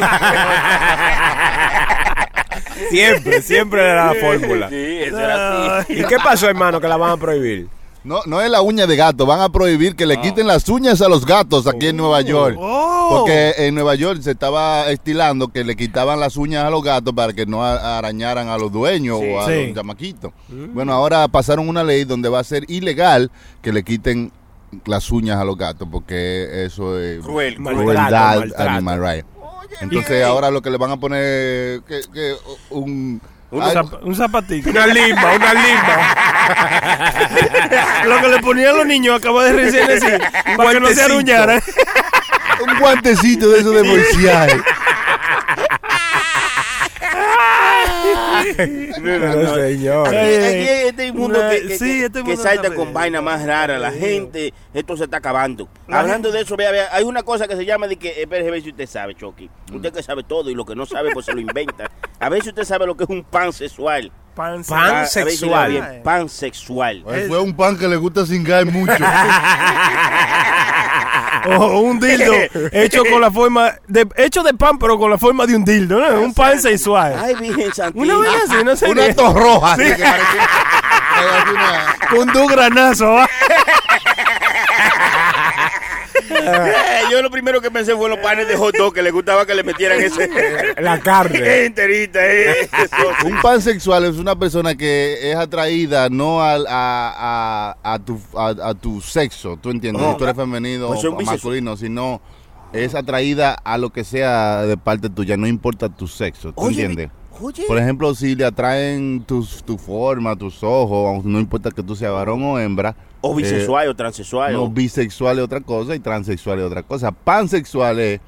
Siempre, siempre era la fórmula. Sí, eso era así. ¿Y qué pasó, hermano, que la van a prohibir? No, no es la uña de gato, van a prohibir que le quiten las uñas a los gatos aquí en Nueva York. Oh. Porque en Nueva York se estaba estilando que le quitaban las uñas a los gatos para que no a- arañaran a los dueños Sí. o a Sí. los chamaquitos. Bueno, ahora pasaron una ley donde va a ser ilegal que le quiten las uñas a los gatos porque eso es Cruel, Maltrato, crueldad maltrato. animal right. Entonces ahora lo que le van a poner que, que un Un, ay, zap- un zapatito. Una limba, una limba. *laughs* Lo que le ponían a los niños, acabo de recién decir, para que no se aruñaran. un guantecito de eso de bolsear. *laughs* Pero, señor. Aquí, aquí este mundo que, que, sí, que- este que mundo salta está con vaina más rara. La gente, esto se está acabando. La Hablando de eso, vea, vea, hay una cosa que se llama de que, espere, a ver si usted sabe, Chucky. Usted que sabe todo y lo que no sabe, pues se lo inventa. A ver si usted sabe lo que es un pan sexual. Pan, Pan Ah, a ver si le va sexual. bien. Pan sexual. Pues fue un pan que le gusta cingar mucho. *laughs* O un dildo *laughs* hecho con la forma de hecho de pan pero con la forma de un dildo, ¿no? Un pan sexual. Ay, Virgen. Una vez así, no sé. una tos roja. así que parecía- *laughs* parecía una- Un du granazo. ¿va? Eh, yo lo primero que pensé fue los panes de hot dog que le gustaba que le metieran ese *laughs* La carne. *laughs* enterita. eh, eso. Un pansexual es una persona que es atraída no al, a, a, a tu, a, a tu sexo, tú entiendes, Oh. si tú eres femenino Pues o masculino, sino es atraída a lo que sea de parte tuya, no importa tu sexo, ¿tú Oye, entiendes? Oye, Por ejemplo, si le atraen tus, tu forma, tus ojos, no importa que tú seas varón o hembra. o eh, bisexual o transexual. no, bisexual es otra cosa y transexual es otra cosa. Pansexual es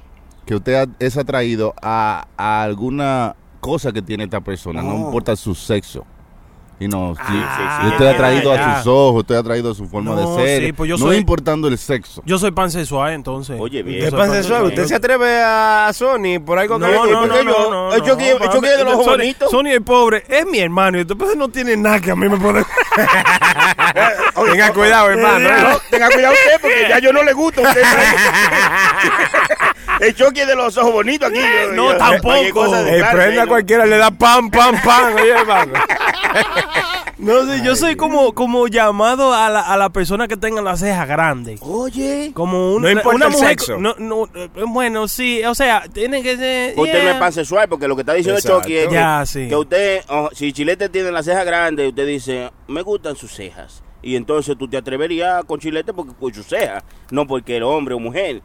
que usted es atraído a, a alguna cosas que tiene esta persona, no importa su sexo. Y no, sí, Ah, yo estoy atraído ya. a sus ojos, estoy atraído a su forma No, de ser. sí, pues yo no soy- importando el sexo. Yo soy pansexual, entonces. Oye, bien. Yo ¿Qué soy pasa eso? ¿Usted se atreve a Sony por algo No, que no, no, no, no, no. el Chucky- el Chucky de los ojos Sony- bonitos. Sony es pobre, es mi hermano y después no tiene nada que a mí me puede... *laughs* Tenga cuidado, hermano. Eh, No, tenga cuidado usted porque ya yo no le gusto a usted. *laughs* El choque de los ojos bonitos aquí. yo- No, yo- tampoco. El claro, prenda sí, cualquiera le da pam, pam, pam. Oye, hermano. *laughs* No sé, yo soy como, como llamado a la, a la persona que tenga las cejas grandes. Oye. Como un- No importa una el mujer. sexo. No, no, eh, bueno, sí, o sea, tiene que ser. Usted no es pansexual porque lo que está diciendo Exacto. Chucky es que, Ya, sí. que usted, oh, si Chilete tiene las cejas grandes, usted dice, me gustan sus cejas. Y entonces tú te atreverías con Chilete porque por sus cejas, no porque el hombre o mujer.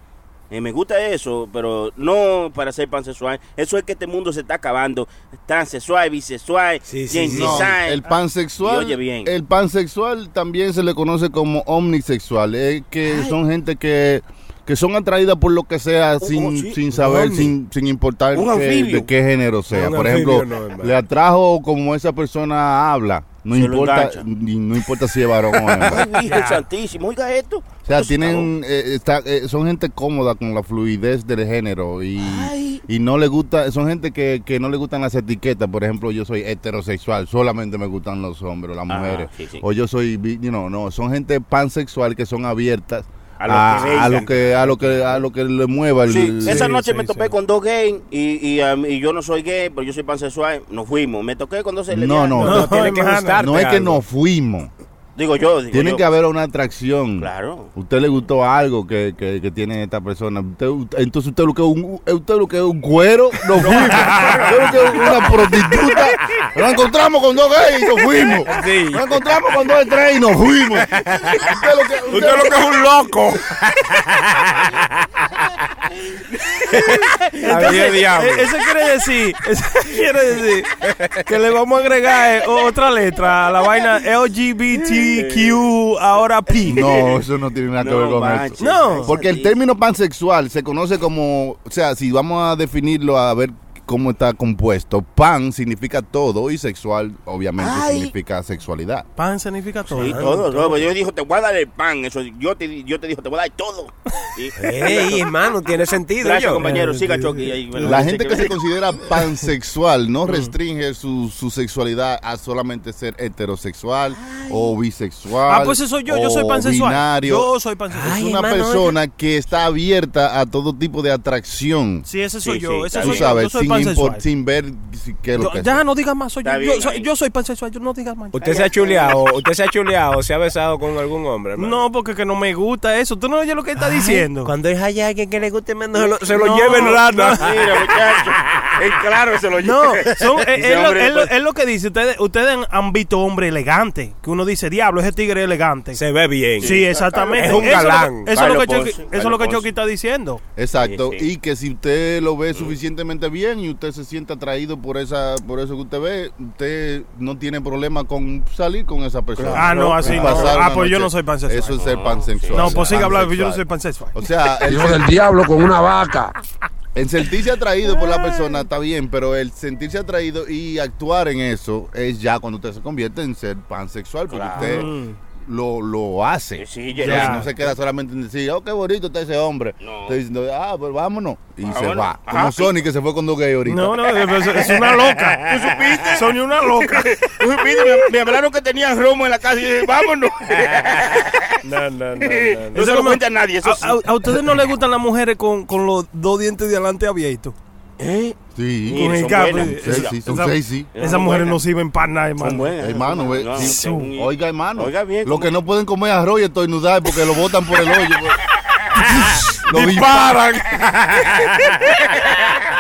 Eh, me gusta eso, pero no para ser pansexual. Eso es que este mundo se está acabando. Transexual, bisexual, Sí, sí, gen sí. No, design. el pansexual, Y oye bien. el pansexual también se le conoce como omnisexual, es que son gente que, que son atraídas por lo que sea sin, sí. sin saber, sin, sin importar que- de qué género sea. Un por ejemplo, no, le atrajo como esa persona habla, no Se importa, no importa si es varón o hembra. *laughs* Ay, Virgen Santísimo, oiga esto. O sea, tienen, eh, está- eh, son gente cómoda con la fluidez del género y, Ay. y no le gusta, son gente que, que no le gustan las etiquetas. Por ejemplo, yo soy heterosexual, solamente me gustan los hombres o las Ah, mujeres. sí, sí. O yo soy, you know, no, son gente pansexual que son abiertas A lo a, que a vengan. lo que a lo que a lo que le mueva el, Sí, esa noche sí, me topé sí. con dos gays y, y, um, y yo no soy gay, pero yo soy pansexual. Nos fuimos. Me toqué con dos No, no, No, *laughs* no, gustarte no es que nos fuimos. Digo yo, digo Tiene yo. que haber una atracción. Claro. Usted le gustó algo que, que, que tiene esta persona. Usted- entonces usted lo que es un, usted lo que es un cuero, nos fuimos. usted lo que es una prostituta. Nos encontramos con dos gays y nos fuimos. Sí. Nos encontramos con dos tres y nos fuimos. *laughs* Usted lo que, Usted lo que es un loco. *laughs* Eso quiere decir, eso *laughs* quiere decir que le vamos a agregar eh, otra letra a la vaina LGBTQ ahora P. No, eso no tiene nada que ver No, con manches. eso. No. Porque el término pansexual se conoce como, o sea, si vamos a definirlo a ver cómo está compuesto, pan significa todo y sexual obviamente Ay. significa sexualidad. Pan significa todo. Sí, ¿eh? todo, todo. Yo dijo, te voy a dar el pan. Eso, yo te, yo te dijo, te voy a dar todo. *laughs* Y- Ey, *laughs* hermano, tiene sentido. Gracias, yo. compañero. Siga, Chucky. ahí, bueno, La gente que se considera pansexual no restringe su, su sexualidad a solamente ser heterosexual o bisexual. Ah, pues eso soy yo, yo soy pansexual. binario. Yo soy pansexual. es una hermano, persona que está abierta a todo tipo de atracción. Sí, ese soy Sí, yo, sí, ese soy yo, yo sabes, soy sin, pansexual. sin ver si- qué es lo Yo- que ya sea. no digas más, soy yo. Soy, yo soy pansexual, yo no digas más. Usted se ha chuleado, usted se ha chuleado, se ha besado con algún hombre, hermano. No, porque que no me gusta eso. Tú no oyes lo que está diciendo. Cuando es allá alguien que le guste menos, se lo, se lo lleven rana. Mira, muchacho. Es claro, se lo No, son, es, lo, hombre es lo- después- es lo que dice. Ustedes, ustedes han- visto hombre elegante. Que uno dice, diablo, ese tigre es elegante. Se ve bien. Sí, exactamente. Es un Eso galán. Eso, es lo Carlos que Chucky, Ponce, eso es lo que Chucky Ponce. está diciendo. Exacto, Sí, sí. y que si usted lo ve suficientemente bien y usted se siente atraído por esa por eso que usted ve, usted no tiene problema con salir con esa persona. Ah, no, así no. Ah, pues yo no soy pansexual. Eso es ser pansexual. No, pues sigue hablando, yo no soy pansexual. O sea, *laughs* el, Hijo del diablo con una vaca. el sentirse atraído por la persona está bien, pero el sentirse atraído y actuar en eso es ya cuando usted se convierte en ser pansexual, porque Claro. usted lo, lo hace. Sí, sí, O sea, ya. no se queda solamente en decir, oh, qué bonito está ese hombre. No. Está diciendo, ah, pues vámonos. Y se Vámonos. va. Ajá. Como Sony que se fue con dos gays ahorita. No, no, es, es una loca. *laughs* ¿Tú supiste? Sonia una loca. *laughs* Tú supiste, me, me hablaron que tenían romo en la casa y dije, vámonos. *laughs* No, no, no. no, No Eso se lo cuenta a nadie, eso sí. A, a- a ustedes no les gustan las mujeres con, con los dos dientes de adelante abiertos? ¿Eh? Sí. Con el son. Son Esas mujeres no sirven para nada, Son hermano. buenas. Hermano, Oiga, hermano. Oiga bien, ¿cómo? que no pueden comer arroz y estornudar porque lo botan por el hoyo. pues. *laughs* lo Disparan. *laughs* *laughs*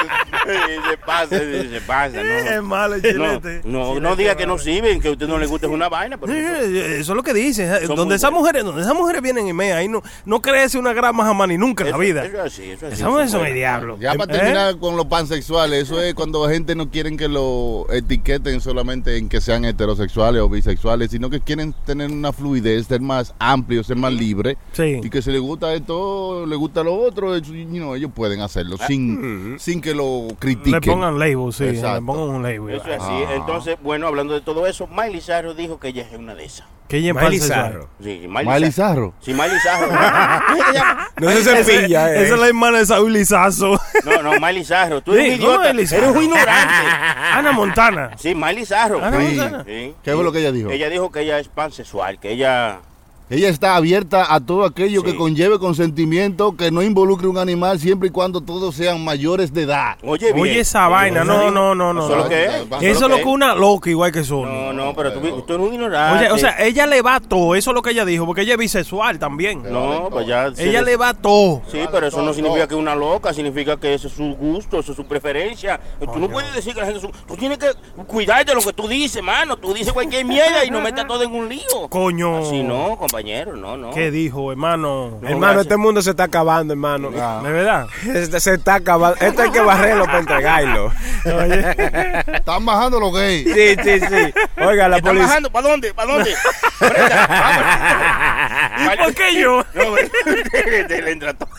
se pasa, se pasa, Es no. malo el No, chilete. no, no diga que no sirven, que a usted no le gusta es una vaina, pero Sí, eso- Eso es lo que dicen. Son Donde esas mujeres, donde esas mujeres vienen y me, ahí no, no crece una grama jamás ni nunca en la vida. Eso es así, eso es así. Esas mujeres son el diablo. Ya para ¿Eh? terminar con los pansexuales, eso es cuando la gente no quieren que lo etiqueten solamente en que sean heterosexuales o bisexuales, sino que quieren tener una fluidez, ser más amplios, ser más libres. Sí. Y que si les gusta esto, les gusta lo otro, eso, you know, ellos pueden hacerlo sin, sin que lo critiquen. Le pongan label, sí. Exacto. Le pongan un label. Eso es así. Ah. Entonces, bueno, hablando de todo eso, Miley Cyrus dijo que ella es una de esas. Que ella Miley empalce suave. Cyrus. Sí, Miley, Miley Cyrus. Sí, Miley Cyrus. *laughs* No se cepilla, eh. Esa es la hermana de Saúl Lizazo. no, no, Miley Cyrus. Tú eres Sí, un idiota. ¿cómo Miley? Eres un ignorante. *laughs* Ana Montana. Sí, Miley Cyrus. Ana Sí. Montana. Sí. ¿Qué fue lo que ella dijo? Ella dijo que ella es pansexual, que ella... Ella está abierta a todo aquello Sí. que conlleve consentimiento, que no involucre un animal siempre y cuando todos sean mayores de edad. Oye, bien. Oye, esa vaina. No, no, no, no. Eso es lo que es. Eso es lo que una loca igual que son. No, no, pero tú, tú eres un ignorante. Oye, o sea, ella le va a todo. Eso es lo que ella dijo, porque ella es bisexual también. No, pues ya... Ella le va a todo. Sí, pero eso no significa que es una loca, significa que ese es su gusto, eso es su preferencia. Tú no puedes decir que la gente... su- Tú tienes que cuidar de lo que tú dices, mano. Tú dices cualquier mierda y no metas todo en un lío. Coño. Así no, compañero, no, no. ¿Qué dijo, hermano? No, Hermano, gracias. este mundo se está acabando, hermano. Ah. ¿De verdad? Este se está acabando. Esto hay que barrerlo para entregarlo. *laughs* Están bajando los gays. Sí, sí, sí. Oiga, la ¿Están policía. bajando? ¿Para dónde? ¿Para dónde? Brenda, *laughs* vamos. ¿Y por qué yo? No. *laughs*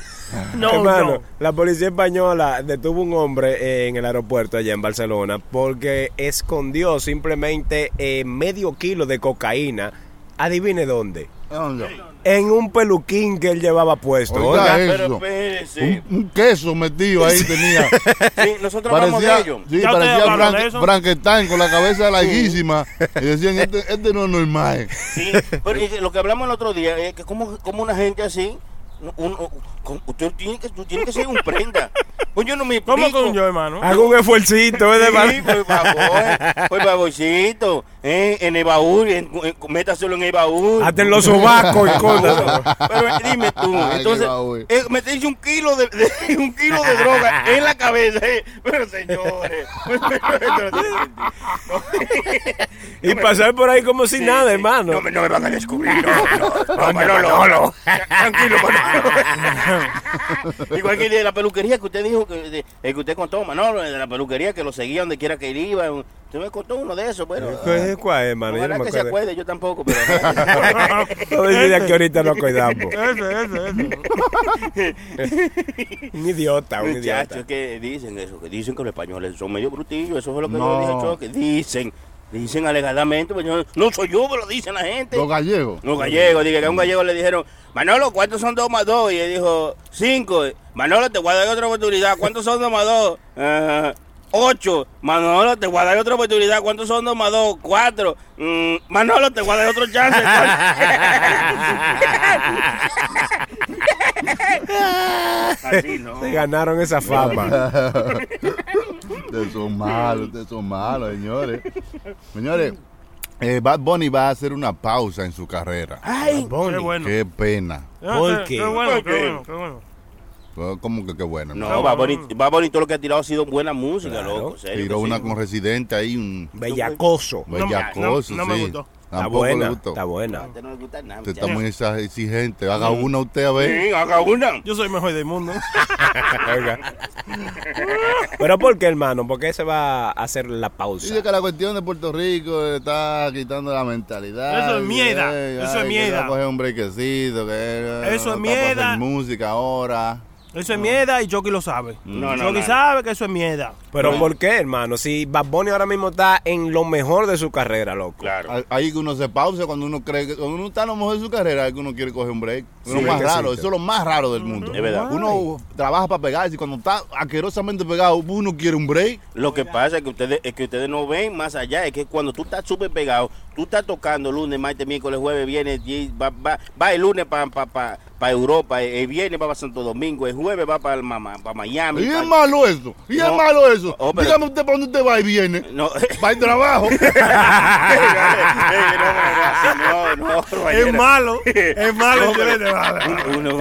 No, Hermano, no. la policía española detuvo un hombre eh, en el aeropuerto allá en Barcelona porque escondió simplemente eh, medio kilo de cocaína. Adivine dónde. En un peluquín que él llevaba puesto. Oiga, Oiga. Pero Eso. espérese. Un, un queso metido ahí tenía. *laughs* Sí, nosotros hablamos de Parecía, ello. sí, ¿Ya parecía Frank- de? Frankenstein con la cabeza larguísima. Y decían, este, *laughs* este no es normal. Sí, pero lo que hablamos el otro día es que como, como una gente así, un- un- con- usted tiene que, tú tienes que ser un prenda. Pues yo no me ¿Cómo explico. con yo, hermano? hago un esfuercito, ¿eh? de Sí, por favor, por favorcito, eh, en el baúl, en, en- métaselo en el baúl. Hasta en los sobacos, escóndalo. Pero dime tú, Ay, entonces, eh, meterse un kilo de, de- un kilo de droga en la cabeza, eh. pero señores, Y pasar por ahí como si nada, Sí, hermano. No me, no me van a descubrir, no, no, no, no, tranquilo, Manolo. *laughs* Igual que el de la peluquería que usted dijo, que, de- el que usted contó, Manolo, el de la peluquería que lo seguía donde quiera que él iba. Usted me contó uno de esos, bueno. ¿Cuál ¿Cuál es? Yo Ojalá no me que se acuerde, yo tampoco, pero... No *laughs* decía que ahorita no acordamos. Ese, ese, ese. *laughs* Un idiota, un idiota. Muchachos, que dicen eso, que dicen que los españoles son medio brutillos, eso fue lo que No. yo dije, Choque. Dicen, Dicen alegadamente, pues no soy yo, pero dicen la gente. Los gallegos. Los gallegos, dije que a un gallego le dijeron, Manolo, ¿cuántos son dos más dos? Y él dijo, cinco. Manolo, te voy a dar otra oportunidad, ¿cuántos son dos más dos? *laughs* Uh, 8. Manolo, te voy a dar otra oportunidad. ¿Cuántos son 2 más 2? 4. Mm, Manolo, te voy a dar otro chance. Así no. Se ganaron esa fama. *laughs* ustedes son malos, ustedes son malos, señores. Señores. Eh, Bad Bunny va a hacer una pausa en su carrera. Ay, Bad Bunny. qué bueno. Qué pena. ¿Por qué? Qué bueno, qué bueno, qué bueno. Oh, ¿Cómo que qué bueno? no, va bonito, va bonito lo que ha tirado ha sido buena música, Claro. loco. serio Tiró que una sí. con Residente ahí, un Bellacoso. No, bellacoso, no, no me sí. gustó. Está buena, gustó. está buena. usted no le gusta nada. Usted está muy exigente. Haga una usted a ver. Sí, haga una. Yo soy mejor del mundo. *laughs* Pero ¿por qué, hermano? ¿Por qué se va a hacer la pausa? Dice que la cuestión de Puerto Rico le está quitando la mentalidad. Eso es mierda, eso es ay, que mierda. a coger un brequecito. Que Eso es está mierda. música ahora. Eso es mierda y Chucky lo sabe. No, no, Chucky no. sabe que eso es mierda. Pero ¿por qué, hermano? Si Bad Bunny ahora mismo está en lo mejor de su carrera, loco. Claro. Ahí- que uno se pausa cuando uno cree que cuando uno está a lo mejor de su carrera, que uno quiere coger un break. Es lo Sí, más raro, eso es lo más raro del mundo. Es verdad. Uno trabaja para pegarse y cuando está asquerosamente pegado, uno quiere un break. Lo que pasa es que ustedes es que ustedes no ven más allá, es que cuando tú estás súper pegado, tú estás tocando lunes, martes, miércoles, jueves, viernes, y va, va, va el lunes para pa, pa, pa Europa, el viernes va para Santo Domingo, el jueves va para Miami. Y es malo eso, y es malo eso. Oh, pero- Dígame usted para dónde usted va y viene. No, *laughs* Va al trabajo. *laughs* no, no, no, Es malo. Es malo.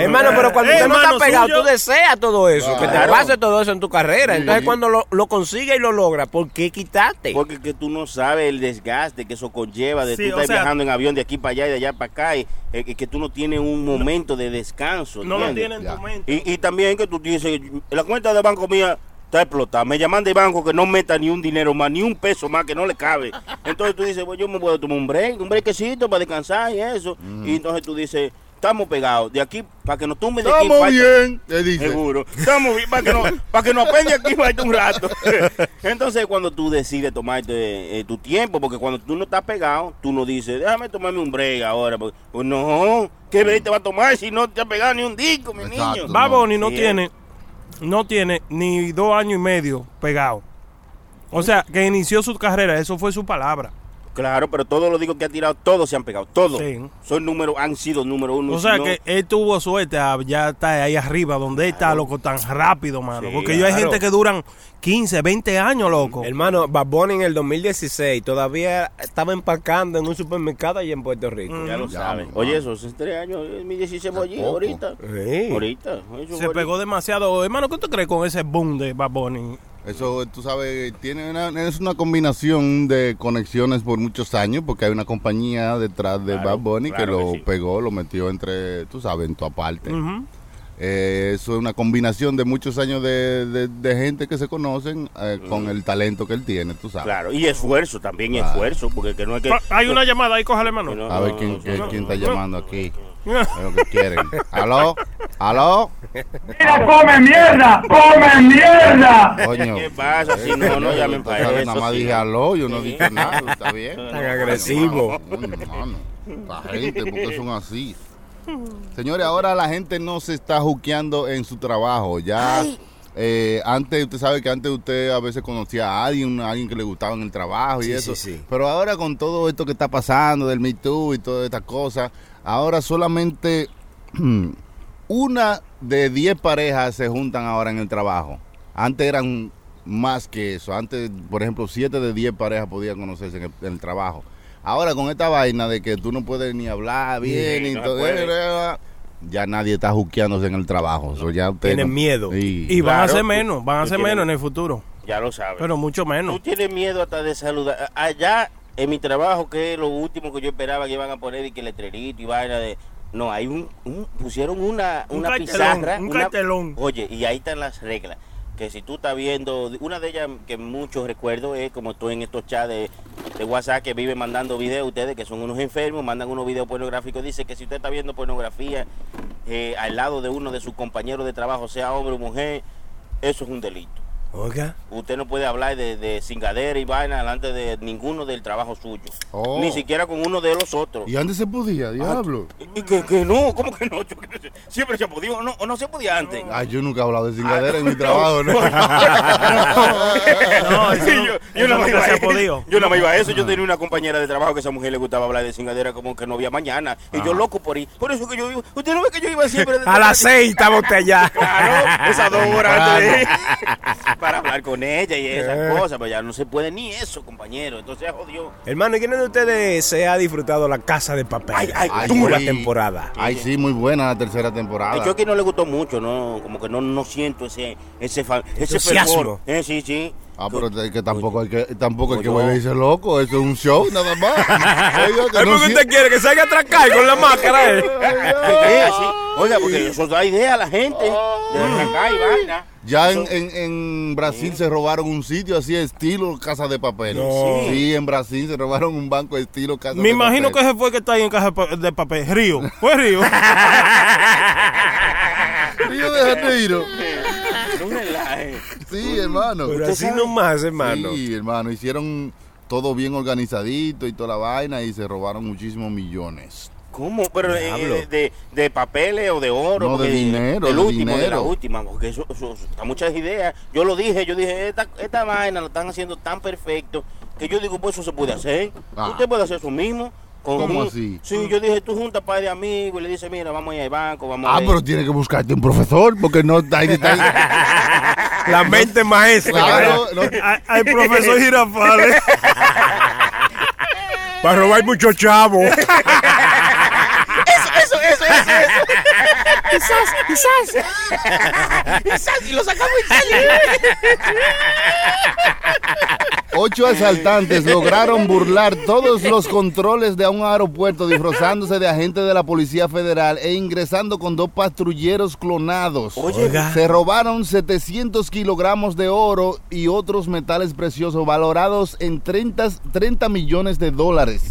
Hermano, pero cuando Eh, usted no está pegado, suyo. tú deseas todo eso, que te pase todo eso en tu carrera. Sí. Entonces, cuando lo, lo consigues y lo logras, ¿por qué quitarte? Porque que tú no sabes el desgaste que eso conlleva de Sí, tú estar sea- viajando en avión de aquí para allá y de allá para acá y, eh, que tú no tienes un momento de descanso. No lo tiene en Ya. tu mente. Y, y también que tú dices, la cuenta de banco mía está explotada. Me llaman de banco que no meta ni un dinero más, ni un peso más, que no le cabe. *laughs* Entonces tú dices, pues yo me puedo tomar un break, un breakcito para descansar y eso. Y entonces tú dices, estamos pegados. De aquí, para que nos tumben de aquí. Estamos bien, dice. Seguro. Estamos bien, para que, nos, para que nos apende aquí falta un rato. *laughs* Entonces, cuando tú decides tomarte eh, tu tiempo, porque cuando tú no estás pegado, tú no dices, déjame tomarme un break ahora. Pues, pues no, ¿qué break te va a tomar si no te has pegado ni un disco, mi Exacto. niño? Bad Bunny no Sí, tiene, no tiene ni dos años y medio pegado. O sea, que inició su carrera, eso fue su palabra. Claro, pero todos los discos que ha tirado, todos se han pegado, todos. Sí. Son números, han sido número uno. O sea no- que él tuvo suerte, a ya está ahí arriba, donde él está, loco, tan rápido, mano. Sí, Porque yo hay gente que duran 15, 20 años, loco. Hermano, Bad Bunny en el 2016 todavía estaba empacando en un supermercado allá en Puerto Rico. Ya lo sabes. mamá. Oye, esos tres años, en mi 16 fue allí, ahorita. Sí. Ahorita. eso Se pegó demasiado. Hermano, ¿qué tú crees con ese boom de Bad Bunny? Eso, tú sabes, tiene una, es una combinación de conexiones por muchos años, porque hay una compañía detrás de Claro, Bad Bunny claro que que lo sí. pegó, lo metió entre, tú sabes, en tu aparte. Eh, eso es una combinación de muchos años de, de- de gente que se conocen eh, con el talento que él tiene, tú sabes. Claro, y esfuerzo también, Claro. esfuerzo, porque que no es que... Ah, Hay una llamada ahí, cójale, que hermano. no- A ver no, quién, no, quién- no, quién no, está no. llamando aquí. *laughs* Es lo que quieren. ¿Aló? ¿Aló? Mira, come mierda, come mierda. Coño. ¿Qué pasa? Si no, no llamen para eso. Nada más dije aló, yo no dije nada, está bien. Tan agresivo. Coño, hermano, La gente, ¿por qué son así? Señores, ahora la gente no se está juqueando en su trabajo. Ya eh, antes, usted sabe que antes usted a veces conocía a alguien, a alguien que le gustaba en el trabajo y Sí, eso. sí, sí. Pero ahora con todo esto que está pasando del Me Too y todas estas cosas, ahora solamente *clears throat* una de 10 parejas se juntan ahora en el trabajo. Antes eran más que eso. Antes, por ejemplo, 7 de 10 parejas podían conocerse en el, en el trabajo. Ahora con esta vaina de que tú no puedes ni hablar bien Sí, y no todo, ya nadie está juqueándose en el trabajo. Eso ya usted Tienen no- miedo. Sí. Y van a ser menos, van a ser menos en el futuro. Ya lo sabes. Pero mucho menos. Tú tienes miedo hasta de saludar. Allá, en mi trabajo, que es lo último que yo esperaba que iban a poner y que letrerito y vaina de... No, hay un, un- pusieron una, Un una cartelón, pizarra. un una- cartelón. Oye, y ahí están las reglas. Que si tú estás viendo, una de ellas que muchos recuerdo es como estoy en estos chats de, de WhatsApp que viven mandando videos, ustedes que son unos enfermos, mandan unos videos pornográficos, dice que si usted está viendo pornografía eh, al lado de uno de sus compañeros de trabajo, sea hombre o mujer, eso es un delito. Oiga. Usted no puede hablar de, de cingadera y vaina delante de ninguno del trabajo suyo. Oh. Ni siquiera con uno de los otros. ¿Y antes se podía, diablo? Y que, que no, ¿cómo que no? Yo- siempre se podía, o no, o no se podía antes. Ay, yo nunca he hablado de cingadera en mi trabajo, ¿no? *laughs* No, no- yo, más nunca iba a eso. Yo nada más iba a eso. Yo tenía una compañera de trabajo que a esa mujer le gustaba hablar de cingadera como que no había mañana. Y yo loco por ir. Por eso que yo iba. Usted no ve que yo iba siempre. A las seis estaba usted allá. Claro, esas dos horas antes de ir, *laughs* para hablar con ella y esas cosas. Pero ya no se puede ni eso, compañero. Entonces, jodió. Hermano, ¿y quién de ustedes se ha disfrutado la casa de papel? Ay, ay, Ay, Dura sí. temporada. Ay, sí, muy buena la tercera temporada. Yo aquí no le gustó mucho, ¿no? Como que no, no siento ese ese, ese fervor. Eh, sí, sí. Ah, pero es que tampoco hay que, tampoco hay que volverse loco, eso es un show nada más. *laughs* Oiga, que Ay, no porque usted quiere que salga a atracar con la máscara, eh? *laughs* Oiga, porque eso da idea a la gente de arrancar y vaina. Ya en, en, en Brasil se robaron un sitio así estilo Casa de Papel. No. Sí, en Brasil se robaron un banco estilo Casa Me de imagino que Papel. ese fue que está ahí en caja de pa- de papel. Río. Fue Río. *laughs* Río de Janeiro. *laughs* Relaje. Sí, hermano. Pero así nomás, hermano. Sí, hermano, hicieron todo bien organizadito y toda la vaina y se robaron muchísimos millones. ¿Cómo? Pero eh, de, de papeles o de oro. No, de dinero, de último, de la dinero. última. Porque eso, eso, muchas ideas. Yo lo dije, yo dije, esta, esta vaina lo están haciendo tan perfecto que yo digo, pues eso se puede hacer. Ah. Usted puede hacer eso mismo. Con ¿Cómo un- así? Sí, yo dije, tú juntas par de amigos y le dices, mira, vamos a ir al banco, vamos a Ah, pero tiene que buscarte un profesor porque no está ahí. está ahí. *laughs* La mente maestra. Claro, no- profesor Girafales. *laughs* Para robar muchos chavos. *laughs* Eso, eso, eso, eso. Quizás, quizás. *laughs* Quizás, y lo sacamos y. Ocho asaltantes lograron burlar todos los controles de un aeropuerto disfrazándose de agentes de la Policía Federal e ingresando con dos patrulleros clonados. Oye, Se robaron 700 kilogramos de oro y otros metales preciosos valorados en 30, 30 millones de dólares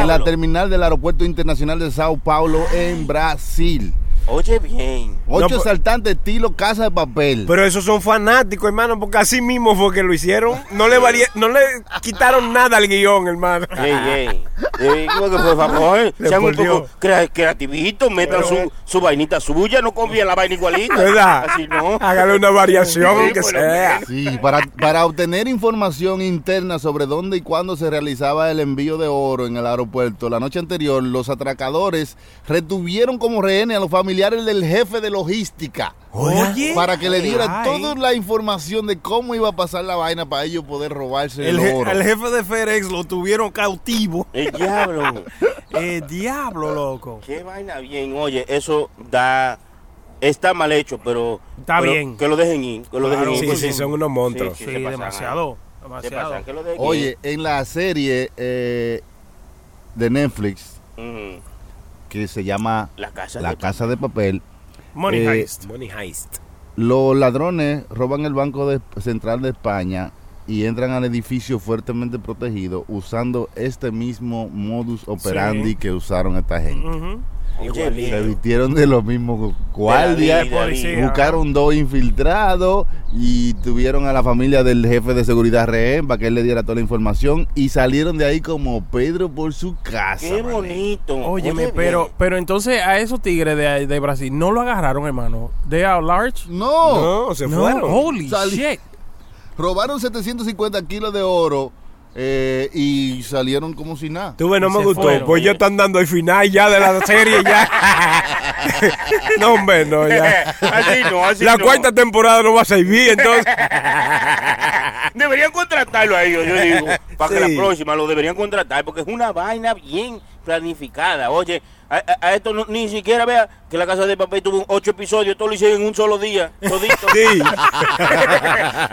en la terminal del Aeropuerto Internacional de Sao Paulo en Brasil. Oye bien. Ocho No, asaltantes estilo casa de papel. Pero esos son fanáticos, hermano, porque así mismo fue que lo hicieron. No le varía- no le quitaron nada al guion, hermano. Ey, ey. Ey, como que por favor, *laughs* sean un poco crea- creativitos, metan su, su vainita suya, no confíen la vaina igualita. ¿Verdad? Así no. Hágale una variación, Sí, lo sea. Sí, para, para obtener información interna sobre dónde y cuándo se realizaba el envío de oro en el aeropuerto, la noche anterior los atracadores retuvieron como rehenes a los familiares del jefe de logística Oye. para que le diera Ay. toda la información de cómo iba a pasar la vaina para ellos poder robarse el, El, je- oro. al jefe de FedEx lo tuvieron cautivo. El diablo. *laughs* El diablo, loco. Qué vaina bien. Oye, eso da. Está mal hecho, pero. Está pero bien. Que lo dejen ir. Que lo Claro, dejen ir. Sí, sí, son unos monstruos. Sí, Sí, demasiado. Se Demasiado. pasan, que lo dejen Oye, en la serie eh, de Netflix. Que se llama La casa La de- Casa de Papel, Money Eh, heist. Money heist. Los ladrones roban el Banco de- Central de España y entran al edificio fuertemente protegido usando este mismo modus operandi Sí. que usaron esta gente. Oye, Se bien. vistieron de los mismos guardias, De buscaron dos infiltrados y tuvieron a la familia del jefe de seguridad rehén para que él le diera toda la información y salieron de ahí como Pedro por su casa. Qué bonito. Óyeme, Oye, pero, pero entonces a esos tigres de, de Brasil no lo agarraron, hermano. They are large. No, No, se No, fueron. holy Salí- shit. robaron 750 kilos de oro eh, y salieron como si nada. Tú ves, no me gustó. fueron. Pues ya están dando el final ya de la serie ya. *laughs* no, hombre, no, ya. *laughs* Así no, así La no. cuarta temporada no va a servir, entonces. *laughs* Deberían contratarlo a ellos, yo digo. Para que Sí. la próxima lo deberían contratar, porque es una vaina bien planificada. Oye, a, a- a esto no- ni siquiera vea que la casa de papel tuvo ocho episodios, todo lo hicieron en un solo día, todito. Sí.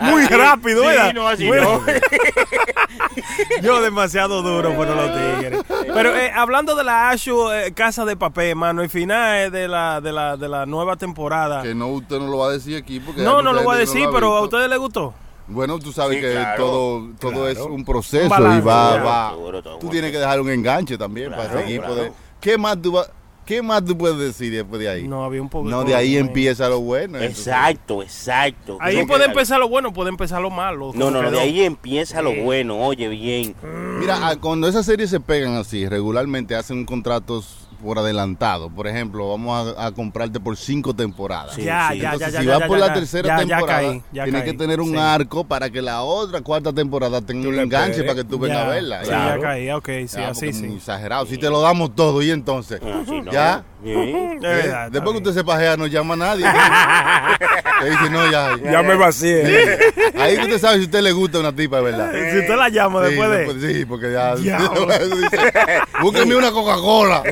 *laughs* Muy rápido, Sí, ¿verdad? no, así Muy- no. *laughs* Yo demasiado duro fueron los tigres. Pero eh, hablando de la Ashu eh, Casa de Papel, mano, el final de la, de la, de la nueva temporada. Que no, usted no lo va a decir aquí porque No, no lo voy a decir, pero a ustedes les gustó. Bueno, tú sabes Sí, que claro, todo, todo es un proceso Un balance, y va, claro. va. Seguro, Tú tienes que dejar un enganche también para seguir. claro. poder- ¿Qué más tú va- ¿Qué más tú puedes decir después de ahí? No, había un poco No, de ahí empieza lo bueno. Exacto, exacto. Ahí Eso puede empezar lo bueno, puede empezar lo malo. No, no, no, de ahí empieza lo bueno, oye, bien. Mira, ah, cuando esas series se pegan así, regularmente hacen contratos por adelantado. Por ejemplo, vamos a, a comprarte por cinco temporadas. Sí, Ya, sí. ya, Entonces, ya, si ya, vas ya, por ya, la ya. tercera Ya, ya temporada, caí, ya tienes caí. que tener un Sí. arco para que la otra cuarta temporada tenga un enganche para que tú vengas a verla. sí, Ya. ya caí, ok, sí, Ya, así porque sí. exagerado. Si te lo damos todo, y entonces. Ah, sí, no. ¿Ya? Sí. Es verdad, Después que usted se pajea, no llama a nadie. *laughs* Te dice, no, ya. Ya me vacié. Ahí que usted sabe si a usted le gusta una tipa, ¿verdad? Si usted la llama Sí, después de... después- sí, porque ya. *laughs* *laughs* Dice, Búsqueme una Coca-Cola.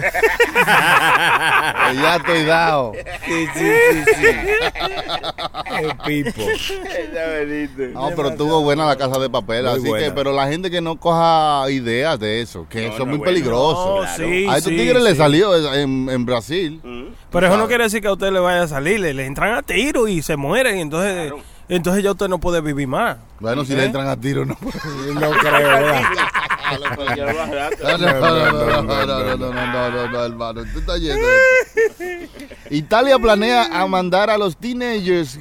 Ya estoy dado. Sí, sí, sí, sí. El pipo. No, pero estuvo buena la casa de papel. Muy así buena. que, pero la gente que no coja ideas de eso, que No, eso no, es muy bueno. peligroso. No, Claro. sí, a estos sí, tigres le sí. salió en, en Brasil. Pero eso no quiere decir que a usted le vaya a salir, le, entran a tiro y se mueren, entonces entonces ya usted no puede vivir más. Bueno, si le entran a tiro, no, no creo, ¿verdad? No, no. Italia planea a mandar a los teenagers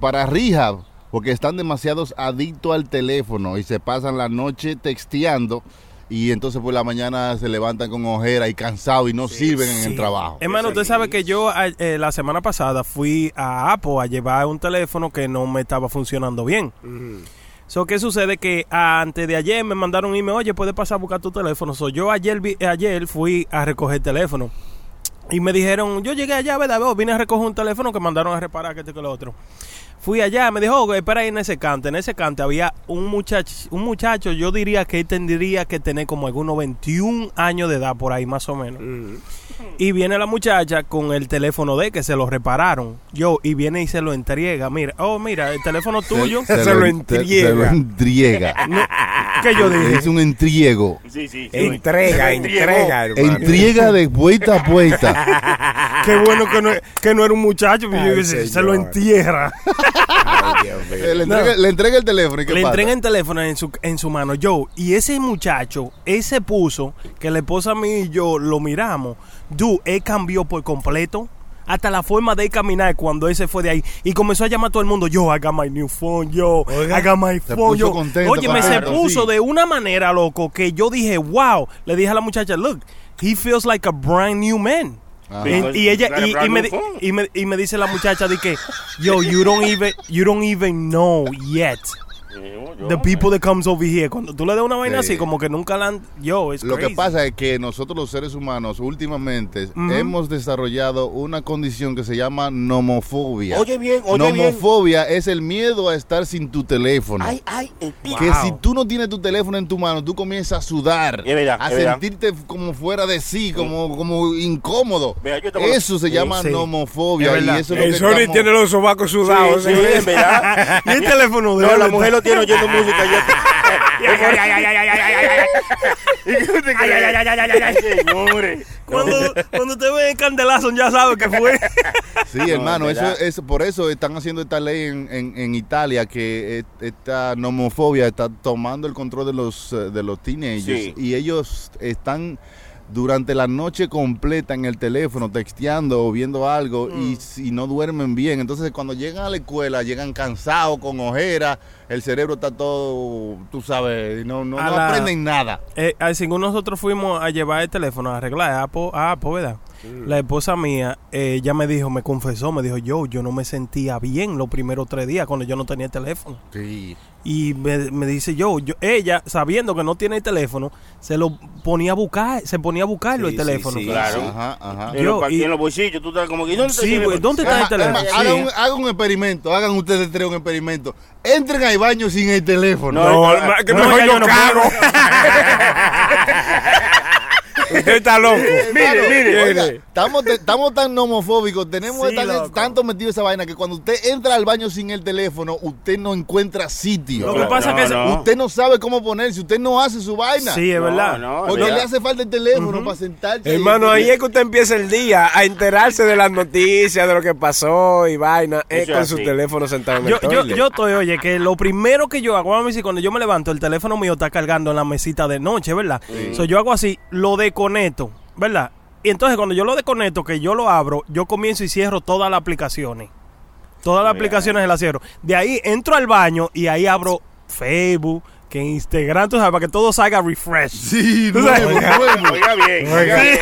para rehab porque están demasiados adictos al teléfono y se pasan la noche texteando y entonces por la mañana se levantan con ojera y cansados y no sirven en el trabajo. Hermano, usted sabe que yo eh, la semana pasada fui a Apple a llevar un teléfono que no me estaba funcionando bien. So, ¿Qué sucede? Que antes de ayer me mandaron un email, oye, puedes pasar a buscar tu teléfono. So, yo ayer, vi- ayer fui a recoger el teléfono. Y me dijeron, yo llegué allá, ¿verdad? Vine a recoger un teléfono que mandaron a reparar, que este que lo otro. Fui allá, me dijo, oh, espera ahí en ese cante. En ese cante había un muchacho, un muchacho, yo diría que él tendría que tener como algunos 21 años de edad por ahí, más o menos. Y viene la muchacha con el teléfono de que se lo repararon. Yo, y viene y se lo entrega. Mira, oh, mira, el teléfono tuyo. Se lo se lo entrega. entrega. *laughs* que yo dije. Es un entriego. Sí, sí. Entrega, entrega, hermano. Entrega de vuelta a vuelta. *laughs* Qué bueno que no, que no era un muchacho. yo se lo entierra. Ay, Dios mío. Le entrega, le entrega el teléfono. ¿y qué Le pasa? entrega el teléfono en su, en su mano. Yo, y ese muchacho, ese puso que la esposa mía y yo lo miramos. Du, él cambió por completo. Hasta la forma de caminar cuando él se fue de ahí. Y comenzó a llamar a todo el mundo. Yo, I got my new phone. Yo, Oiga. I got my Se phone. Yo, contento, oye, me se puso sí. de una manera, loco, que yo dije, wow. Le dije a la muchacha, look, he feels like a brand new man. Y, y ella y, y me, y, me, y me dice la muchacha de que yo you don't even you don't even know yet the people that comes over here cuando tú le das una vaina Sí. así como que nunca la han yo es Lo que pasa es que nosotros los seres humanos últimamente hemos desarrollado una condición que se llama nomofobia. Oye bien, oye bien. nomofobia es el miedo a estar sin tu teléfono. Ay, ay, el pico. Que Wow. si tú no tienes tu teléfono en tu mano, tú comienzas a sudar, a sentirte como fuera de sí, como, como incómodo. Eso se llama sí. nomofobia Es y verdad. eso es lo El que Sony estamos- tiene los sobacos sudados. Sí, ¿eh? sí, en verdad. *laughs* y el teléfono de No, él la mujer lo tiene oyendo música. Señores. cuando, cuando te ven en candelazo ya sabes que fue *laughs* Sí, hermano, eso es por eso están haciendo esta ley en, en- en Italia que eh, esta nomofobia está tomando el control de los eh, de los teenagers Sí. y ellos están durante la noche completa en el teléfono texteando o viendo algo Mm. y si no duermen bien, entonces cuando llegan a la escuela llegan cansados con ojeras, el cerebro está todo, tú sabes, no no, no la- aprenden nada. eh, así que nosotros fuimos a llevar el teléfono a arreglar a Apple, a Apple, ¿verdad? La esposa mía, eh, ella me dijo, me confesó, me dijo, yo, yo no me sentía bien los primeros tres días cuando yo no tenía el teléfono. Sí. Y me, me dice yo, yo, ella, sabiendo que no tiene el teléfono, se lo ponía a buscar, se ponía a buscarlo Sí, el teléfono. sí. Claro. Ajá, ajá. Yo, y- en los bolsillos, tú estás como que. ¿Dónde está Sí, teléfono? ¿dónde está el teléfono? Hagan, un, hagan un experimento, hagan ustedes tres un experimento. Entren al baño sin el teléfono. No, No, que no, mejor ya yo yo no cago. *laughs* Usted está loco. Mire, mire. Oiga, estamos, te- estamos tan homofóbicos, tenemos Sí, tan- tanto metido esa vaina que cuando usted entra al baño sin el teléfono, usted no encuentra sitio. Lo que pasa No, que no. Usted no sabe cómo ponerse, usted no hace su vaina. Sí, es verdad. no, porque ¿verdad? le hace falta el teléfono para sentarse. Hermano, ahí es que usted empieza el día a enterarse de las noticias, de lo que pasó y vaina, es Eso con es su teléfono sentado en Yo, el yo, toilet. yo estoy, oye, que lo primero que yo hago, vamos a decir, cuando yo me levanto, el teléfono mío está cargando en la mesita de noche, ¿verdad? So, yo hago así, lo desconecto, ¿verdad? Y entonces cuando yo lo desconecto, que yo lo abro, yo comienzo y cierro todas las aplicaciones. Todas las Bien. aplicaciones las cierro. De ahí entro al baño y ahí abro Facebook, que Instagram, tú sabes, para que todo salga refresh. Sí, nuevo, nuevo. *laughs* Oiga bien. Oiga bien.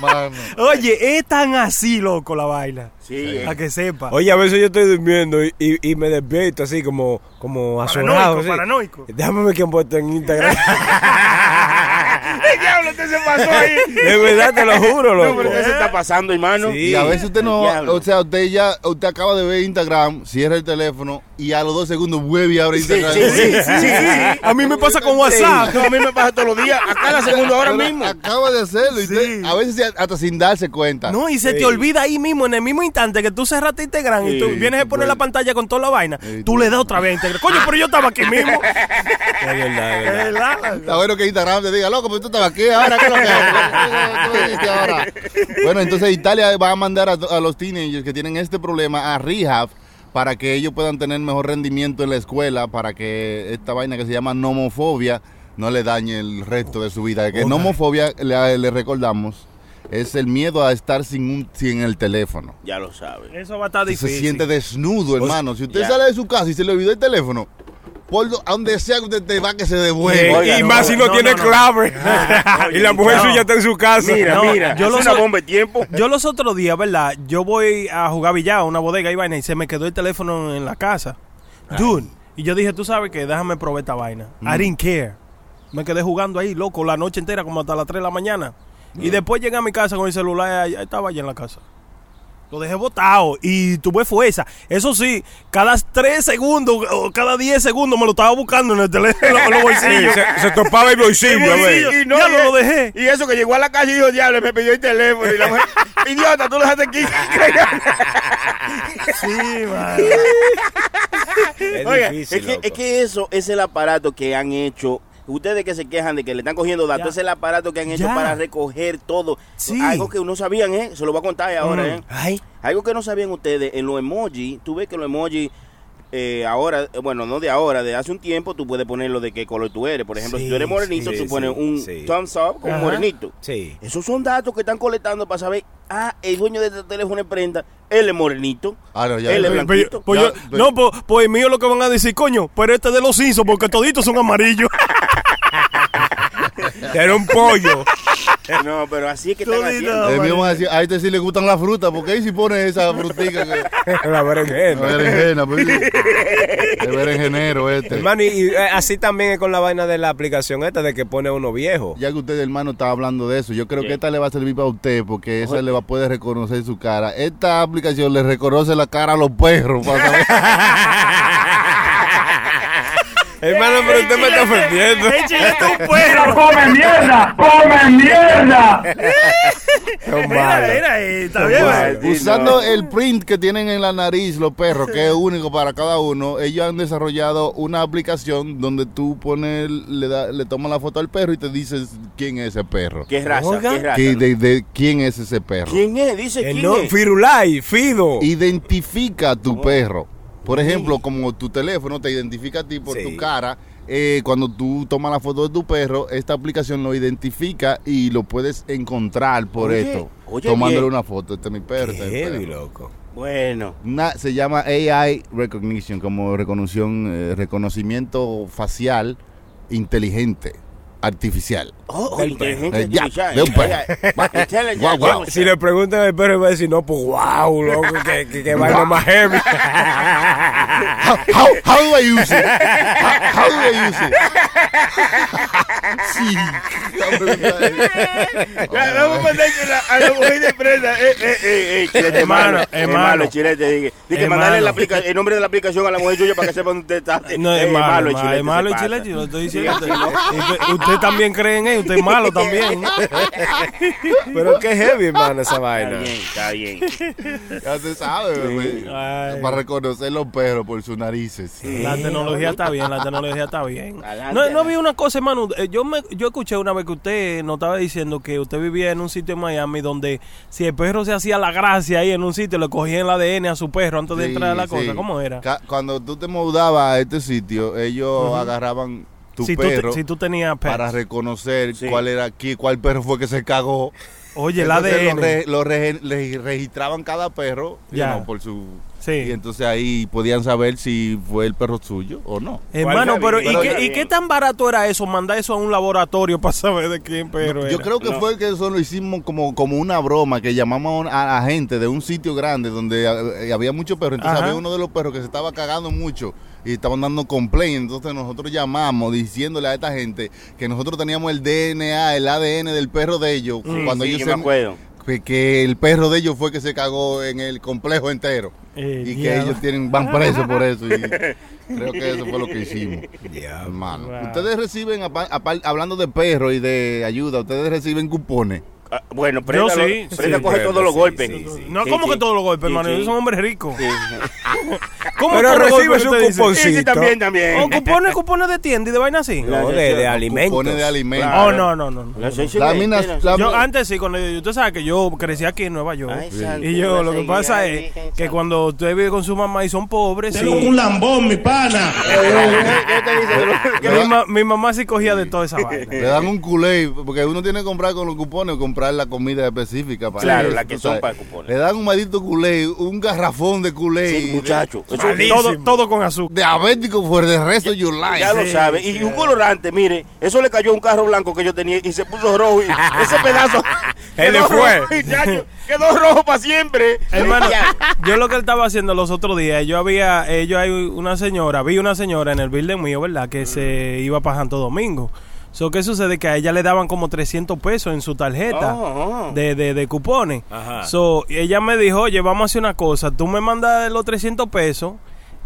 Mano. Oye, es tan así, loco, la vaina. Sí. Para que sepa. Oye, a veces yo estoy durmiendo y, y- y me despierto así como, como azorado. Paranoico, así. paranoico. Déjame ver quién puesto en Instagram. *laughs* *laughs* ¿Qué diablo usted se pasó ahí? *laughs* de verdad, te lo juro, No, loco. pero ¿qué se está pasando, hermano? Sí. Y a veces usted no, o sea, usted ya, usted acaba de ver Instagram, cierra el teléfono y a los dos segundos vuelve y abre Instagram. sí, sí, sí, sí. *laughs* A mí me pasa con WhatsApp. No, a mí me pasa todos los días, a cada segundo ahora mismo. Acaba de hacerlo y usted- a veces hasta sin darse cuenta. No, y se te olvida ahí mismo, en el mismo instante que tú cerraste Instagram y tú vienes a poner bueno. la pantalla con toda la vaina, Sí, tú tú- le das otra vez a Instagram. Coño, pero yo estaba aquí mismo. *laughs* Es verdad, es verdad. ¿Verdad? Está bueno que Instagram te diga, loco, pero tú estabas aquí ahora, ¿qué es lo que ¿Qué- qué viniste ahora? Bueno, entonces Italia va a mandar a, a los teenagers que tienen este problema a rehab para que ellos puedan tener mejor rendimiento en la escuela, para que esta vaina que se llama nomofobia no le dañe el resto de su vida. Que nomofobia, le, le recordamos, es el miedo a estar sin, un, sin el teléfono. Ya lo sabes. Eso va a estar Que se difícil. siente desnudo, hermano. Si usted ya. sale de su casa y se le olvidó el teléfono, por donde sea que usted te va, que se devuelva. Oiga, y no, más si no, no, tiene no, no. clave. *laughs* y la mujer no. suya está en su casa. Mira, No, mira, yo es lo una bomba de tiempo. Yo los otros días, ¿verdad? Yo voy a jugar billar a una bodega y vaina y se me quedó el teléfono en la casa. Dude. Y yo dije, tú sabes que déjame probar esta vaina. I didn't care. Me quedé jugando ahí, loco, la noche entera, como hasta las 3 de la mañana. Y después llegué a mi casa con el celular estaba allá en la casa. Lo dejé botado y tuve fuerza. Eso sí, cada tres segundos o cada diez segundos me lo estaba buscando en el teléfono, en los *laughs* bolsillos. se, se topaba el bolsillo. Y no, ya y- no lo dejé. Y eso que llegó a la calle y dijo, diablo, me pidió el teléfono. Y la mujer, idiota, tú lo dejaste aquí. *laughs* Sí, man. Es Oiga, difícil, es, que, loco. es que eso es el aparato que han hecho. Ustedes que se quejan de que le están cogiendo datos, Ya. es el aparato que han hecho Ya. para recoger todo. Sí. Algo que no sabían, ¿eh? Se lo voy a contar ahora, Mm. ¿eh? Ay, Algo que no sabían ustedes, en los emojis, tú ves que los emojis, eh, ahora, eh, bueno, no de ahora, de hace un tiempo, tú puedes ponerlo de qué color tú eres. Por ejemplo, si tú eres morenito, sí, tú sí, pones un sí. thumbs up con Ajá. morenito. sí. Esos son datos que están colectando para saber, ah, el dueño de este teléfono es prenda, él es morenito. Ah, no, ya. Él es. Pues- blanquito. pues Ya, yo- pues- no, pues, pues el mío lo que van a decir, coño, pero este es de los Simpsons porque toditos son amarillos. *laughs* Era un pollo. *laughs* No, pero así es que están haciendo. El mío va a decir, a este sí le gustan las frutas, porque ahí sí pone esa frutica que... *laughs* La berenjena. La berenjena, pues. *laughs* El berenjenero este. Hermano, y, y, eh, así también es con la vaina de la aplicación esta de que pone uno viejo. Ya que usted, hermano, está hablando de eso, yo creo que esta le va a servir para usted porque esa le va a poder reconocer su cara. Esta aplicación le reconoce la cara a los perros. para saber- Hermano, pero usted me está ofendiendo. Un perro. come mierda, come mierda. Mira, mira, eh, está bien. Usando no. el print que tienen en la nariz los perros, que es único para cada uno, ellos han desarrollado una aplicación donde tú pones, le, da, le tomas la foto al perro y te dices quién es ese perro. ¿Qué raza? ¿Qué raza? De, de quién es ese perro. ¿Quién es? Dice El quién no, es. Firulai, Fido. Identifica a tu perro. Por ejemplo, como tu teléfono te identifica a ti por Sí. tu cara, eh, cuando tú tomas la foto de tu perro, esta aplicación lo identifica y lo puedes encontrar por Oye, esto. oye, tomándole bien. una foto. Este es mi perro. este es mi Qué heavy, perro. loco. Bueno. Una- se llama AI Recognition, como eh, reconocimiento facial inteligente, artificial. Oh, Del inteligente Eh, ya, artificial. de un perro. Eh, eh, Guau, guau. Si le preguntan al perro, va a decir, no, pues wow, loco, que, que, que *laughs* vaina más heavy. *laughs* How, how, how do I use it? How, how do I use it? *laughs* sí. Ya, Vamos a mandar a la mujer de prenda. Eh, eh, eh, eh, chilete, Hermano, malo, hermano. malo, chilete. Dije, dije mandarle la aplica- el nombre de la aplicación a la mujer suya para que sepa dónde está. No, Eh, es malo, el es malo, chilete, es malo chilete, yo lo estoy diciendo. Usted, usted también cree en él, usted es malo *laughs* también. *laughs* Pero qué heavy, hermano, esa Está vaina. bien, está bien. Ya se sabe, bebé. Ay. Para reconocer los perros por sus narices. La tecnología está bien, la tecnología está bien. No, no vi una cosa, hermano. eh, Yo me, yo escuché una vez que usted nos estaba diciendo que usted vivía en un sitio en Miami donde si el perro se hacía la gracia ahí en un sitio, le cogían el ADN a su perro antes de Sí, entrar a la sí. cosa. ¿Cómo era? Cuando tú te mudabas a este sitio, ellos agarraban tu si, tú, si tenías pets. para reconocer Sí. cuál era aquí, cuál perro fue que se cagó. Oye, el ADN. Lo, re- lo re- le registraban cada perro you Ya. know, por su Sí. y entonces ahí podían saber si fue el perro suyo o no. Hermano, ¿Cuál pero, ¿y, qué, ¿y qué tan barato era eso? Mandar eso a un laboratorio para saber de quién perro Yo era. creo que No. fue que eso lo hicimos como, como una broma, que llamamos a la gente de un sitio grande donde eh, había muchos perros. Entonces Ajá. había uno de los perros que se estaba cagando mucho y estaban dando complaint. Entonces nosotros llamamos diciéndole a esta gente que nosotros teníamos el DNA, el ADN del perro de ellos. Sí, cuando sí, ellos yo se- me acuerdo. que, que el perro de ellos fue que se cagó en el complejo entero. Eh, y que ellos tienen van presos por eso. Y *laughs* creo que eso fue lo que hicimos. Hermano. Wow. Ustedes reciben, hablando de perros y de ayuda, ustedes reciben cupones. Ah, bueno, prenda, Yo lo- sí, prenda sí, coge todos los golpes. sí, sí. No, Sí, ¿cómo sí. que todos los golpes, Sí, hermano? son hombres ricos. Sí. *laughs* ¿Cómo Pero todos los recibe golpes su que usted dice? cuponcito. Sí, sí, también, también. ¿O cupones, cupones de tienda y de vaina así? No, de, de alimentos. Cupones de alimentos. Claro. Oh, no, no, no. no. La mina- la- la- Yo antes sí, cuando yo- usted sabe que yo crecí aquí en Nueva York. Ay, santo, y yo lo que pasa es que cuando usted vive con su mamá y son pobres, sí, un lambón, mi pana. *laughs* ¿Qué te dice? *laughs* Le mi, mamá sí cogía de toda esa vaina. Le dan un culé, porque uno tiene que comprar con los cupones o comprar la comida específica. Para Claro, eso, la que son sabes. para cupones. Le dan un maldito culé, un garrafón de culé. Sí, muchacho. Eso todo, todo con azúcar. Diabético for the rest of your life. Ya lo sabe. Y un colorante, mire, eso le cayó a un carro blanco que yo tenía y se puso rojo. Y *laughs* ese pedazo. Él le fue. quedó rojo para siempre. Hermano, yo lo que él estaba haciendo los otros días, yo había, eh, yo hay una señora, vi una señora en el building mío, ¿verdad? Que se iba para Santo Domingo. So, ¿Qué sucede? Que a ella le daban como 300 pesos en su tarjeta Oh, oh. de, de, de cupones. Ajá. So, ella me dijo, oye, vamos a hacer una cosa. Tú me mandas los 300 pesos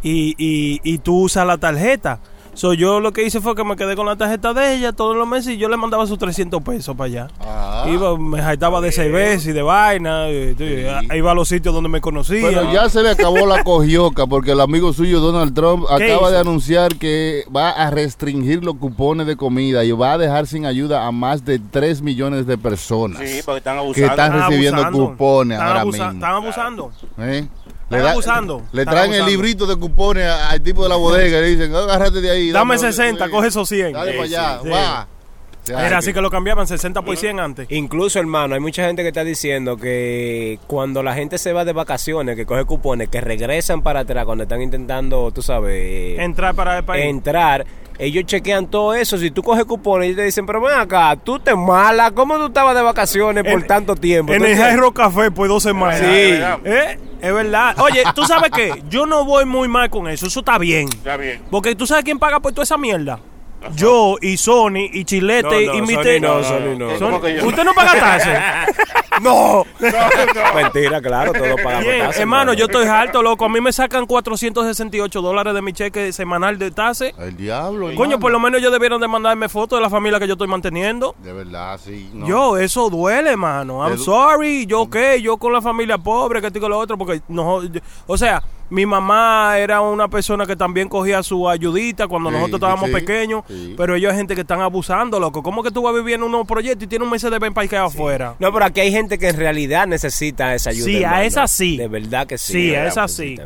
y, y, y tú usas la tarjeta. So, yo lo que hice fue que me quedé con la tarjeta de ella todos los meses y yo le mandaba sus 300 pesos para allá. Ah. Iba, me jaitaba de cerveza y de vaina. y- y- Iba a los sitios donde me conocía. Pero ya se le acabó la cogioca porque el amigo suyo Donald Trump ¿Qué acaba hizo? de anunciar que va a restringir los cupones de comida y va a dejar sin ayuda a más de 3 millones de personas Sí, porque están que abusando. están recibiendo abusando. cupones Están ahora abusa- mismo. Están abusando. ¿Eh? Están abusando. Le Están traen el librito de cupones al tipo de la bodega y le dicen, agárrate de ahí. Dame 60, coge esos 100. Dale para allá, sí. va. Era así que lo cambiaban 60 por 100 antes. Incluso, hermano, hay mucha gente que está diciendo que cuando la gente se va de vacaciones, que coge cupones, que regresan para atrás cuando están intentando, tú sabes, Entrar para el país. entrar, ellos chequean todo eso. Si tú coges cupones, ellos te dicen, pero ven acá, tú te mala, ¿cómo tú estabas de vacaciones por En- tanto tiempo? En el Jairo Café por dos semanas. Sí. ¿Eh? Es verdad. Oye, ¿tú sabes qué? Yo no voy muy mal con eso. Eso está bien. Está bien. Porque tú sabes quién paga por toda esa mierda. Yo y Sony y Chilete No, no, y mi Sony te- no, Sony no. Eh, ¿cómo que yo? ¿Usted no paga tasa? *laughs* no. *laughs* Mentira, claro, todos pagamos Bien, tasa, hermano, yo estoy harto, loco. A mí me sacan 468 dólares de mi cheque semanal de tasa. El diablo. Coño, hermano. por lo menos ellos debieron de mandarme fotos de la familia que yo estoy manteniendo. De verdad, sí. no. Yo, eso duele, mano. I'm sorry. Yo, qué, yo con la familia pobre, que estoy con lo otro, porque no. yo- o sea, mi mamá era una persona que también cogía su ayudita cuando Sí, nosotros estábamos sí, pequeños, sí. pero ellos hay gente que están abusando, loco. ¿Cómo que tú vas a vivir en unos proyectos y tienes un mes de Benz que afuera? No, pero aquí hay gente que en realidad necesita esa ayuda. Sí, a esa sí. De verdad que sí. Sí, a esa que sí.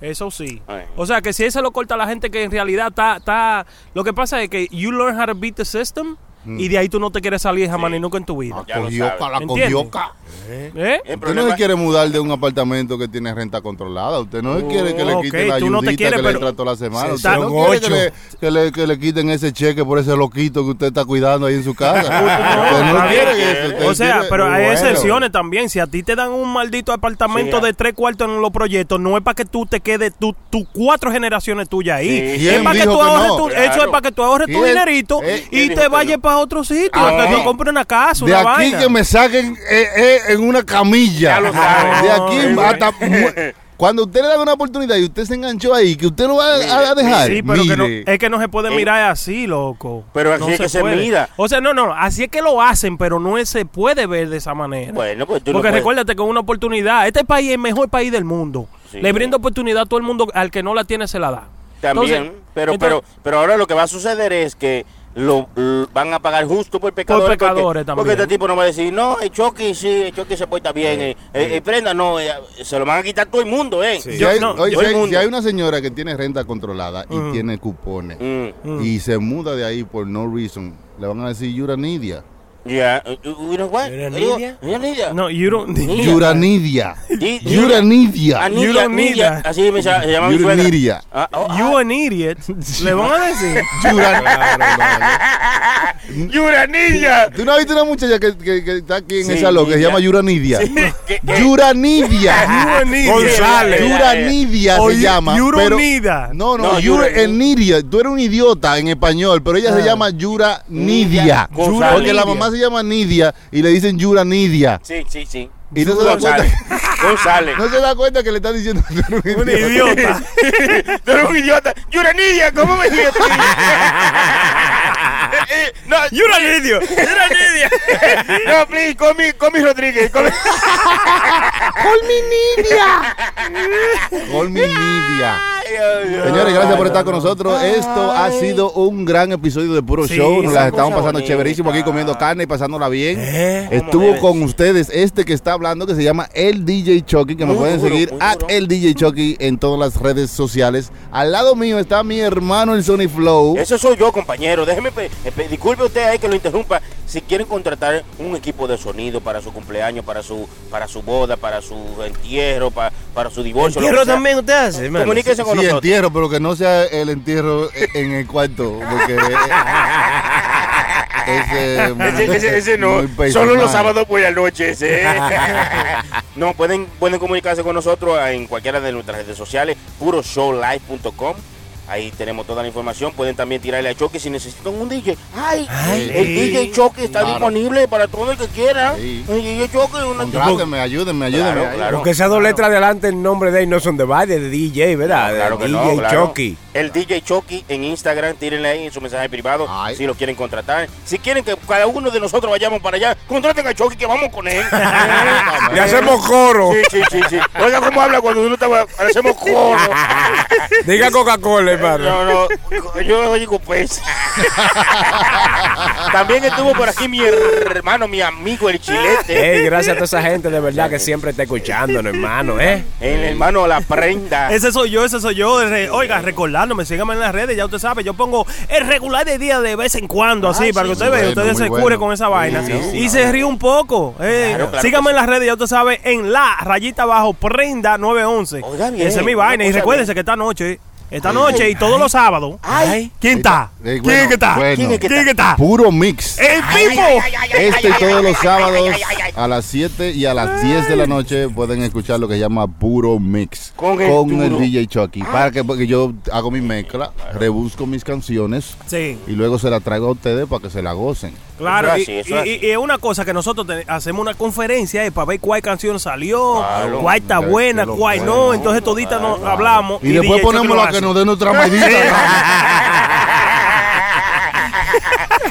Eso sí. Ay. O sea, que si ese lo corta a la gente que en realidad está, está... Lo que pasa es que you learn how to beat the system y de ahí tú no te quieres salir jamás ni nunca en tu vida. La cogioca, sabe. la ¿Entiende? cogioca. ¿Eh? Usted no se quiere mudar de un apartamento que tiene renta controlada. Usted no quiere que le quiten la tú no te ayudita quieres, que le toda la semana. Usted no quiere que le, que, le, que le quiten ese cheque por ese loquito que usted está cuidando ahí en su casa. *laughs* Usted no quiere eso. usted O sea, quiere- pero hay Bueno. excepciones también. Si a ti te dan un maldito apartamento Sí, de tres cuartos en los proyectos, no es para que tú te quedes tu, tu cuatro generaciones tuyas ahí. Sí. Es ¿Quién para que tú que ahorres no? tu, Claro. Eso es para que tú ahorres tu dinerito y ¿quién te vayas no? Para otro sitio. Ah, que no. tú compres una casa, De una aquí vaina. que me saquen eh, eh, en una camilla. Ya lo sabe. De aquí hasta. Cuando usted le da una oportunidad y usted se enganchó ahí, que usted lo va a, a dejar. Sí, pero que no, es que no se puede Eh, mirar así, loco. pero así No es que se mira. O sea, no, no, así es que lo hacen, pero no es- se puede ver de esa manera. Bueno, pues tú no Porque puedes- recuérdate que es una oportunidad. Este país es el mejor país del mundo. Sí. Le brinda oportunidad a todo el mundo. Al que no la tiene, se la da. También, Entonces, pero, entonces- pero, pero ahora lo que va a suceder es que lo, van a pagar justo por pecadores. pecadores porque, también. Porque este tipo no va a decir, no, el Chucky sí, el Chucky se porta bien, eh, eh, eh, prenda, no, eh, se lo van a quitar todo el mundo, ¿eh? Si, Yo- hay, no, oye, yo- si hay- todo el si hay mundo. una señora que tiene renta controlada y Ujú. tiene cupones Mm, y se muda de ahí por no reason, le van a decir Yuranidia. yeah, uh, uh, you know what? ¿Era Digo, Nidia? ¿era Nidia? No, you don't. Need Nidia, *laughs* that. así me se llama mi suegra. Yuranidia. Ah, oh, ah. You an idiot. Le van a decir. *laughs* *laughs* Yuranidia. ¿Tú no has visto una muchacha que, que- que está aquí en Sí, esa loca que se llama. You an idiot. González. Yuranidia O se llama. that. No, no, No, Yura Yura- Nidia. Tú eres un idiota en español, pero ella se llama Yura Nidia. Nidia. González. Porque la mamá se llama Nidia y le dicen Yura Nidia. Sí, sí, sí. Y no se da cuenta, González. *laughs* no se da cuenta que le está diciendo que Un idiota. *laughs* Tú eres un idiota. Yuranidia, ¿cómo me dices? *laughs* no, an idiot. no, please, call me Rodríguez. Call me Nidia. Señores, gracias por estar con nosotros. Esto ha sido un gran episodio de Puro Sí, Show. Nos esa la estamos pasando bonita. chéverísimo aquí comiendo carne y pasándola bien. Eh, ¿Cómo Estuvo con ustedes este que está hablando que se llama El DJ Chucky, que me pueden duro, seguir at. El DJ Chucky en todas las redes sociales. Al lado mío está mi hermano el Sony Flow. Eso soy yo, compañero. Déjeme, eh, pe- disculpe usted ahí que lo interrumpa. Si quieren contratar un equipo de sonido para su cumpleaños, para su para su boda, para su entierro, para, para su divorcio. lo que Entierro también usted hace, hermano. Comuníquese con Sí, nosotros. entierro, pero que no sea el entierro en el cuarto. Porque *laughs* ese, Ese, ese- ese no, solo los sábados por la noche. ese. *laughs* no, pueden, pueden comunicarse con nosotros en cualquiera de nuestras redes sociales, puroshowlive.com. Ahí tenemos toda la información. Pueden también tirarle a Chucky si necesitan un DJ. ¡Ay! el DJ Chucky está Claro. disponible para todo el que quiera. Sí. El DJ Chucky es una Contrátenme, ayúdenme, ayúdenme. Claro, claro. Porque esas dos letras de adelante, el nombre de él no son de baile, de DJ, ¿verdad? No, claro que de no, DJ claro. Chucky. El DJ Chucky en Instagram, tírenle ahí en su mensaje privado Ay. si lo quieren contratar. Si quieren que cada uno de nosotros vayamos para allá, contraten a Chucky que vamos con él. *laughs* Le hacemos coro. Sí, sí, sí, sí. Oiga cómo habla cuando uno está le hacemos coro. *laughs* Diga Coca-Cola, hermano. No, no, yo digo pues. También estuvo por aquí mi hermano, mi amigo el chilete. Ey, gracias a toda esa gente de verdad que siempre está escuchándonos, hermano, ¿eh? El hermano La Prenda. Ese soy yo, ese soy yo. Re- Oiga, recordándome, síganme en las redes, ya usted sabe, yo pongo el regular de día de vez en cuando, así, para que usted vea, bueno, ustedes muy se bueno. cure con esa vaina. sí, y se ríe un poco. eh. Claro, claro síganme en las redes, ya usted sabe, en la rayita abajo, prenda 911. Oiga bien, Esa es mi vaina. Y recuérdense bien. que esta noche, esta noche y todos los sábados. Ay. ¿Quién está? Eh, ¿Quién bueno, es que está? bueno. ¿Quién es que está? Puro mix. ¡El Pipo! Este y todos los sábados a las 7 y a las 10 de la noche pueden escuchar lo que se llama Puro Mix Con el. DJ Chucky. Para que porque yo hago mi mezcla, rebusco mis canciones Sí. y luego se la traigo a ustedes para que se la gocen. Claro, y, es así, eso y- es así. y- y es una cosa que nosotros te- hacemos una conferencia eh, para ver cuál canción salió, Claro. cuál está buena, cuál bueno, no. Entonces todita nos hablamos. Y, después DJ ponemos la que nos dé nuestra medida.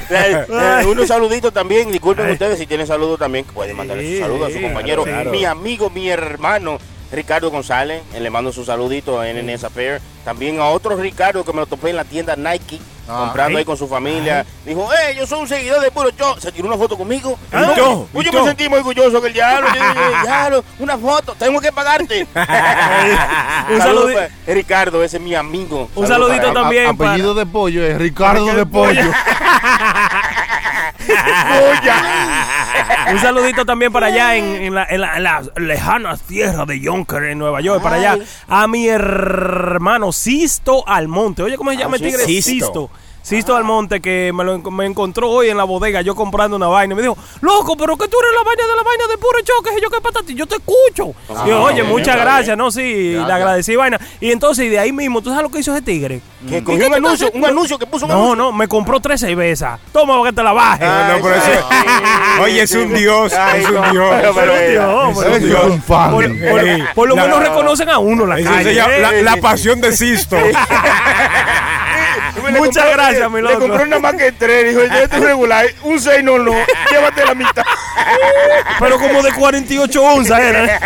Eh, *laughs* eh, unos saluditos también, disculpen ustedes si tienen saludos también, pueden mandarle Sí, su saludo a su compañero, claro. mi amigo, mi hermano Ricardo González, eh, le mando su saludito a NNS Affair, también a otro Ricardo que me lo topé en la tienda Nike, Ah. comprando ahí con su familia, dijo, eh, yo soy un seguidor de Puro Show, se tiró una foto conmigo, Ah, Dijo, yo, "Uy, y yo yo". me sentí muy orgulloso que el diablo, *laughs* diablo, una foto, tengo que pagarte. *laughs* Un Saludo para Ricardo, ese es mi amigo. Un Saludo saludito para también. A- apellido de pollo es Ricardo de pollo-. *laughs* Un saludito también para allá en, en la, en la- en la lejana tierra de Yonker, en Nueva York, para allá, a mi hermano Sisto Almonte. Oye, ¿cómo se llama el tigre? Sisto. Sisto. Sisto Almonte, que me lo me encontró hoy en la bodega, yo comprando una vaina. Y me dijo, loco, pero que tú eres la vaina de la vaina de puro choque, y yo qué patati, yo te escucho. y yo, oye, bien, muchas gracias, bien. ¿no? Sí, le agradecí vaina. Y entonces, de ahí mismo, ¿tú sabes lo que hizo ese tigre? Que ¿Y cogió un anuncio, un anuncio que puso un No, anuncio. no, me compró tres cervezas. Toma, para que te la baje. Ah, no, pero eso- *laughs* Oye, es un dios, Ay, es un no, dios. Dios, Ese Dios. es un fan. Por, lo menos reconocen a uno la calle. la pasión de Sisto. *laughs* Le Muchas gracias, mi Le loco. compró nada más que tres. Dijo, yo estoy regular. Un 6 no, no. Llévate la mitad. *laughs* Pero como de 48 onzas era.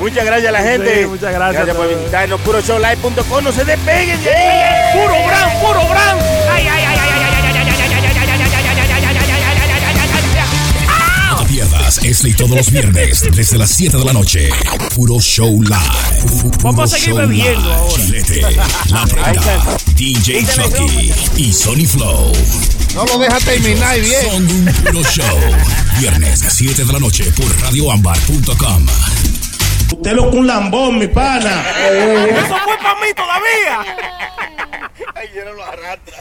Muchas gracias a la gente. Sí, muchas gracias Gracias por todos. visitarnos. Puroshowlive.com. No se despeguen de ahí. ¡Puro Bran, puro Bran! Pierdas este y todos los viernes desde las 7 de la noche. Puro Show Live. Puro Vamos a seguir Show bebiendo ahora. Chilete, La Prenda, DJ Chucky y Sony Flow. No lo deja terminar bien. Son un puro show. Viernes 7 de la noche por radioambar.com. Usted lo que un lambón, mi pana. Eso fue para mí todavía. Ay, yo no lo arrastra.